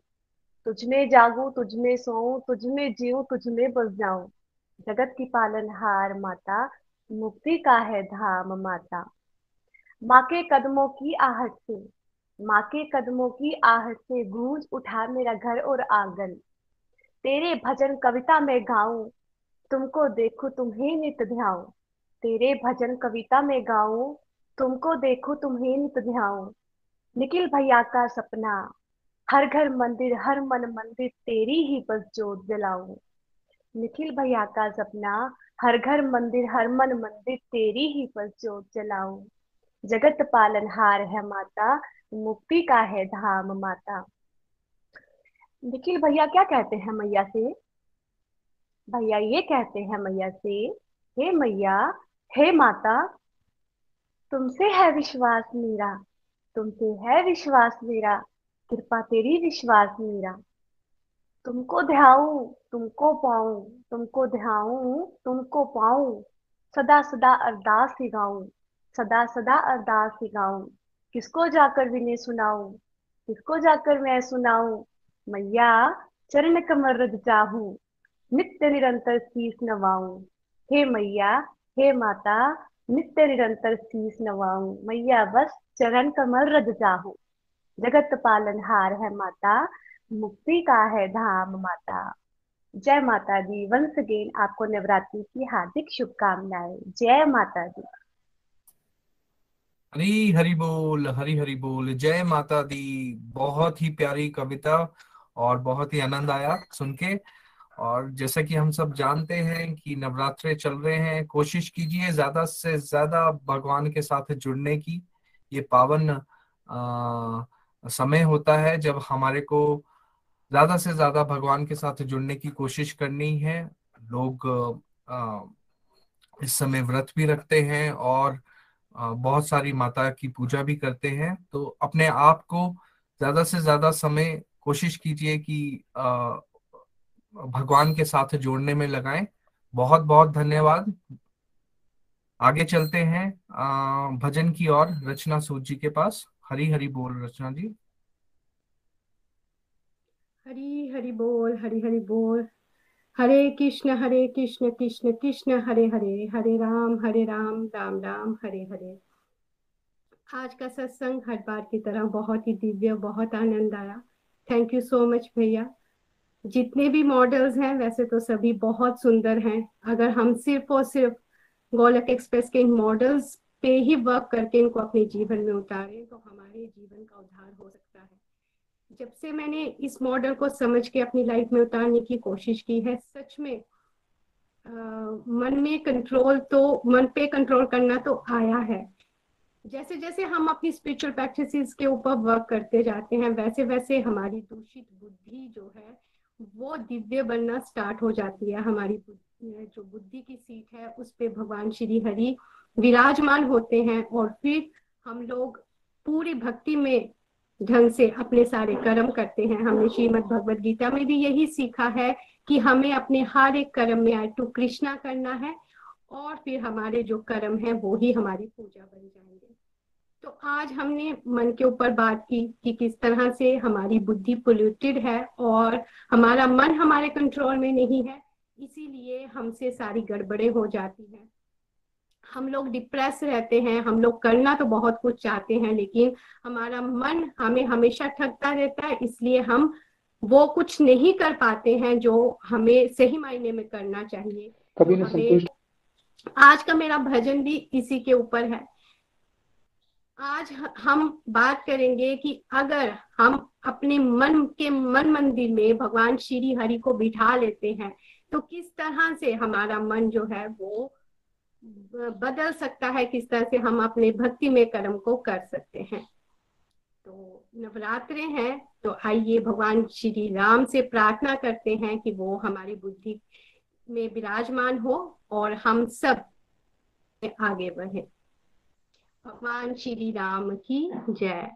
तुझ में जागू, तुझ में सोऊं, तुझ में जीऊं, तुझ में बस जाऊँ। जगत की पालनहार माता, मुक्ति का है धाम माता। माँ के कदमों की आहट से माँ के कदमों की आहट से गूंज उठा मेरा घर और आँगन। तेरे भजन कविता में गाऊं, तुमको देखूँ तुम्हें नित ध्याऊं। तेरे भजन कविता में गाऊं, तुमको देखूँ तुम्हें नित ध्याऊं। निखिल भैया का सपना, हर घर मंदिर, हर मन मंदिर तेरी ही बस जोत जलाऊं। निखिल भैया का सपना, हर घर मंदिर, हर मन मंदिर तेरी ही बस जोत जलाऊं। जगत पालन हार है माता मुक्ति का है धाम माता। निखिल भैया क्या कहते हैं मैया से? भैया ये कहते हैं मैया से, हे मैया, हे माता, तुमसे है विश्वास मेरा, तुमसे है विश्वास मेरा, कृपा तेरी विश्वास मेरा। तुमको ध्याऊं, तुमको पाऊँ, तुमको ध्याऊं, तुमको पाऊँ सदा सदा अरदास ही गाऊं सदा सदा अरदास ही गाऊं किसको जाकर विनय सुनाऊं? किसको जाकर मैं सुनाऊं? मैया, चरण कमर रज चाहूँ, नित्य निरंतर शीस नवाऊं। हे मैया, हे माता, नित्य निरंतर शीस नवाऊं। मैया, बस चरण कमल रज चाहूँ। जगत पालन हार है माता, मुक्ति का है धाम माता। जय माता दी वंस अगेन आपको नवरात्रि की हार्दिक शुभकामनाएँ। जय माता दी। हरी हरी बोल हरी हरी बोल। जय माता दी। बहुत ही प्यारी कविता और बहुत ही आनंद आया सुन के। और जैसा कि हम सब जानते हैं कि नवरात्रे चल रहे हैं कोशिश कीजिए ज़्यादा से ज़्यादा भगवान के साथ जुड़ने की। ये पावन आ, समय होता है जब हमारे को ज़्यादा से ज़्यादा भगवान के साथ जुड़ने की कोशिश करनी है। लोग आ, इस समय व्रत भी रखते हैं और बहुत सारी माता की पूजा भी करते हैं। तो अपने आप को ज़्यादा से ज़्यादा समय कोशिश कीजिए कि भगवान के साथ जोड़ने में लगाएँ। बहुत बहुत धन्यवाद। आगे चलते हैं भजन की ओर, रचना सूद जी के पास। हरी हरी बोल रचना जी। हरी हरी बोल, हरी हरी बोल। हरे कृष्ण हरे कृष्ण कृष्ण कृष्ण हरे हरे हरे राम हरे राम राम राम हरे हरे आज का सत्संग हर बार की तरह बहुत ही दिव्य, बहुत आनंद आया। थैंक यू सो मच भैया। जितने भी मॉडल्स हैं, वैसे तो सभी बहुत सुंदर हैं। अगर हम सिर्फ़ और सिर्फ़ गोलक एक्सप्रेस के इन मॉडल्स पे ही वर्क करके इनको अपने जीवन में उतारें तो हमारे जीवन का उद्धार हो सकता है। जब से मैंने इस मॉडल को समझ के अपनी लाइफ में उतारने की कोशिश की है सच में आ, मन में कंट्रोल तो मन पे कंट्रोल करना तो आया है। जैसे जैसे हम अपनी स्पिरिचुअल प्रैक्टिसेस के ऊपर वर्क करते जाते हैं वैसे वैसे हमारी दूषित बुद्धि जो है वो दिव्य बनना स्टार्ट हो जाती है। हमारी जो बुद्धि की सीट है उस पे भगवान श्री हरि विराजमान होते हैं और फिर हम लोग पूरी भक्ति में ढंग से अपने सारे कर्म करते हैं। हमने श्रीमद भगवद गीता में भी यही सीखा है कि हमें अपने हर एक कर्म में आए टू कृष्णा करना है और फिर हमारे जो कर्म है, वो ही हमारी पूजा बन जाएँगे। तो आज हमने मन के ऊपर बात की कि किस तरह से हमारी बुद्धि पोल्यूटेड है और हमारा मन हमारे कंट्रोल में नहीं है, इसीलिए हमसे सारी गड़बड़े हो जाती हैं। हम लोग डिप्रेस रहते हैं हम लोग करना तो बहुत कुछ चाहते हैं लेकिन हमारा मन हमें हमेशा ठगता रहता है इसलिए हम वो कुछ नहीं कर पाते हैं जो हमें सही मायने में करना चाहिए। कभी तो हमें आज का मेरा भजन भी इसी के ऊपर है। आज हम बात करेंगे कि अगर हम अपने मन के मन मंदिर में भगवान श्री हरि को बिठा लेते हैं तो किस तरह से हमारा मन जो है वो बदल सकता है किस तरह से हम अपने भक्ति में कर्म को कर सकते हैं। तो नवरात्रे हैं तो आइए भगवान श्री राम से प्रार्थना करते हैं कि वो हमारी बुद्धि में विराजमान हो और हम सब आगे बढ़े। भगवान श्री राम की जय।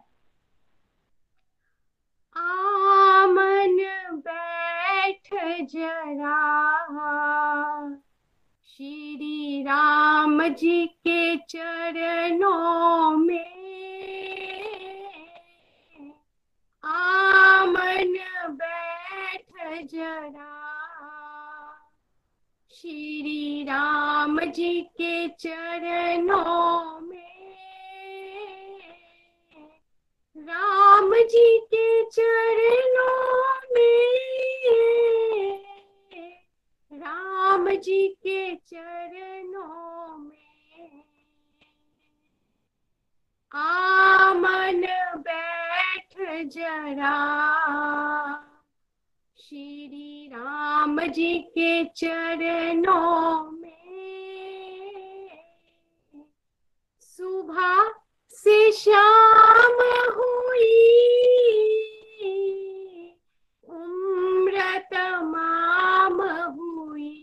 आमन बैठ जरा। श्री राम जी के चरणों में आमन बैठ जरा। श्री राम जी के चरणों में राम जी के चरणों जी के चरणों में आमन बैठ जरा। श्री राम जी के चरणों में सुबह से शाम हुई उम्र तमाम हुई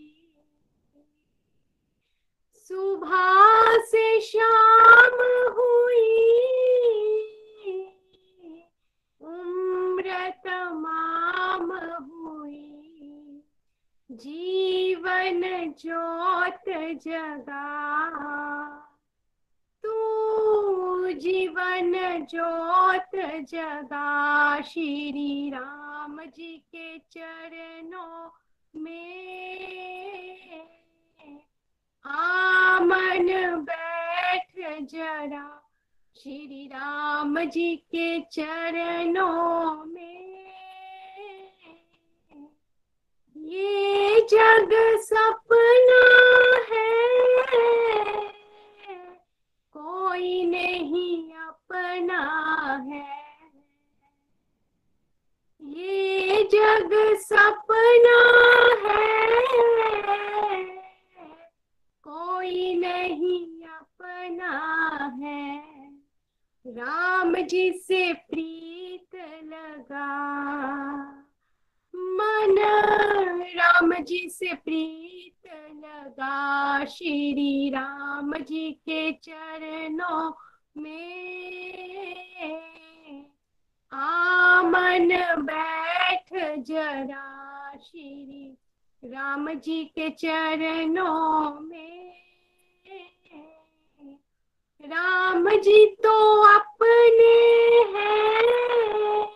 सुबह से शाम हुई। उम्र तमाम हुई। जीवन ज्योत जगा। तू जीवन ज्योत जगा। श्री राम जी के चरणों में। आमन बैठ जरा श्री राम जी के चरणों में। ये जग सपना है, कोई नहीं अपना है। ये जग सपना है कोई नहीं अपना है। राम जी से प्रीत लगा। मन, राम जी से प्रीत लगा। श्री राम जी के चरणों में आमन बैठ जरा। श्री राम जी के चरणों में राम जी तो अपने हैं,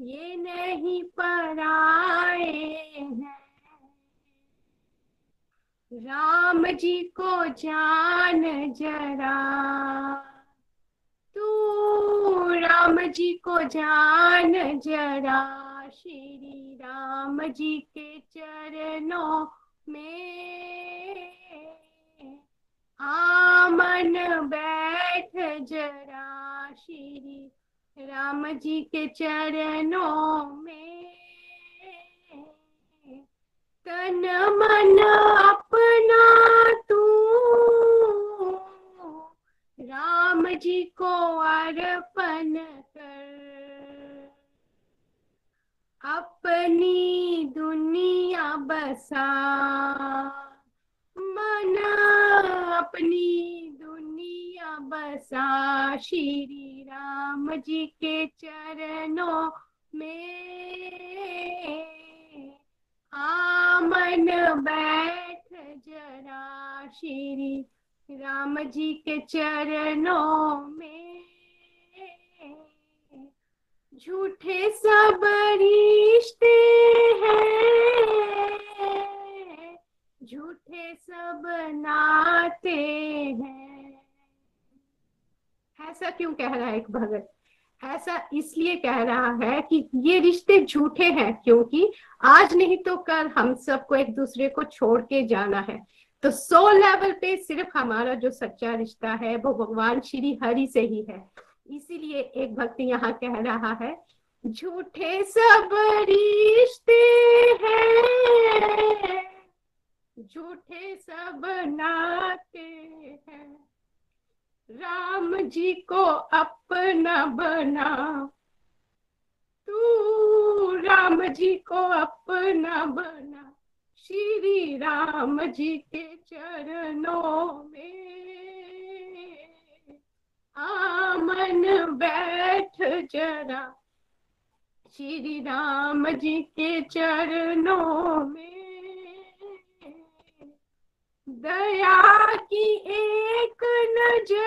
ये नहीं पराए हैं। राम जी को जान जरा, तू राम जी को जान जरा, श्री राम जी के चरणों में आमन बैठ जरा श्री राम जी के चरणों में। तन मन अपना तू। राम जी को अर्पण कर। अपनी दुनिया बसा। मन अपनी दुनिया बसा श्री राम जी के चरणों में। आमन बैठ जरा श्री राम जी के चरणों में। झूठे सब रिश्ते हैं। झूठे सब नाते हैं। ऐसा क्यों कह रहा है एक भगत? ऐसा इसलिए कह रहा है कि ये रिश्ते झूठे हैं, क्योंकि आज नहीं तो कल हम सबको एक दूसरे को छोड़ के जाना है। तो सो लेवल पे सिर्फ़ हमारा जो सच्चा रिश्ता है, वो भगवान श्री हरि से ही है। इसीलिए एक भक्त यहाँ कह रहा है, झूठे सब रिश्ते हैं। झूठे सब नाते हैं। राम जी को अपना बना। तू राम जी को अपना बना। श्री राम जी के चरणों में आमन बैठ जरा। श्री राम जी के चरणों में दया की एक नज़र,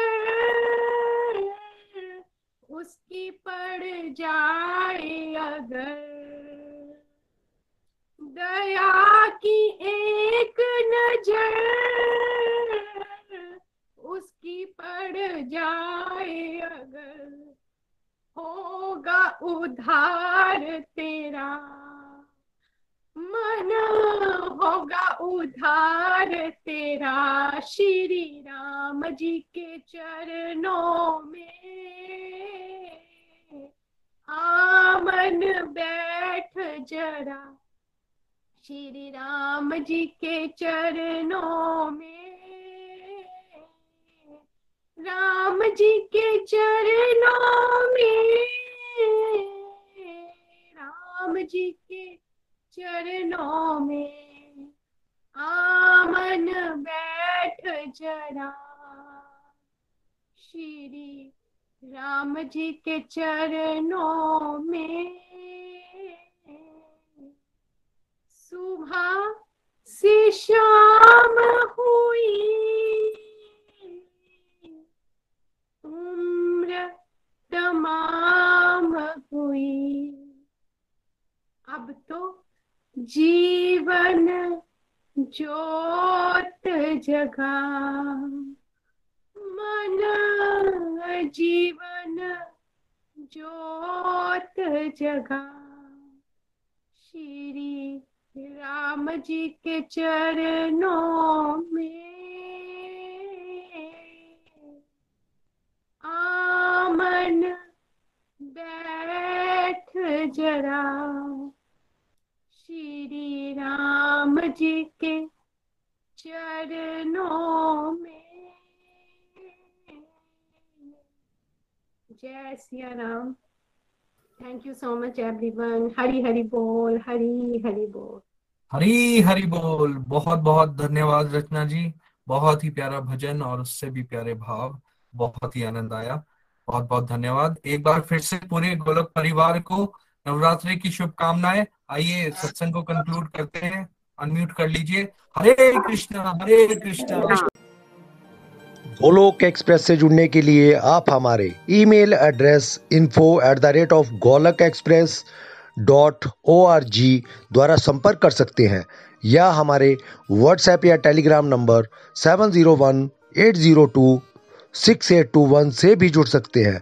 उसकी पड़ जाए अगर। दया की एक नज़र, उसकी पड़ जाए अगर। होगा उधार तेरा, मन उधार तेरा श्री राम जी के चरणों में। आमन बैठ जरा श्री राम जी के चरणों में। राम जी के चरणों में, राम जी के चरणों में। आमन बैठ जरा। श्री राम जी के चरणों में। सुबह से शाम हुई। उम्र तमाम हुई। अब तो जीवन जोत जगा, मन जीवन जोत जगा। श्री राम जी के चरणों में आमन बैठ जरा। श्री राम जी के चरणों में। जय Siya Ram. Thank you so much everyone Hari Hari बोल, हरी हरी बोल। हरी हरी बोल। बहुत बहुत धन्यवाद रचना जी। बहुत ही प्यारा भजन और उससे भी प्यारे भाव। बहुत ही आनंद आया। बहुत बहुत धन्यवाद। एक बार फिर से पूरे गोलक परिवार को नवरात्रि की शुभकामनाएँ। आइए सत्संग को कंक्लूड करते हैं। अनम्यूट कर लीजिए। हरे कृष्णा हरे कृष्णा। गोलोक एक्सप्रेस से जुड़ने के लिए आप हमारे email address info at the rate of Golok express dot O R G द्वारा संपर्क कर सकते हैं या हमारे व्हाट्सएप या Telegram number seven zero one eight zero two six eight two one से भी जुड़ सकते हैं।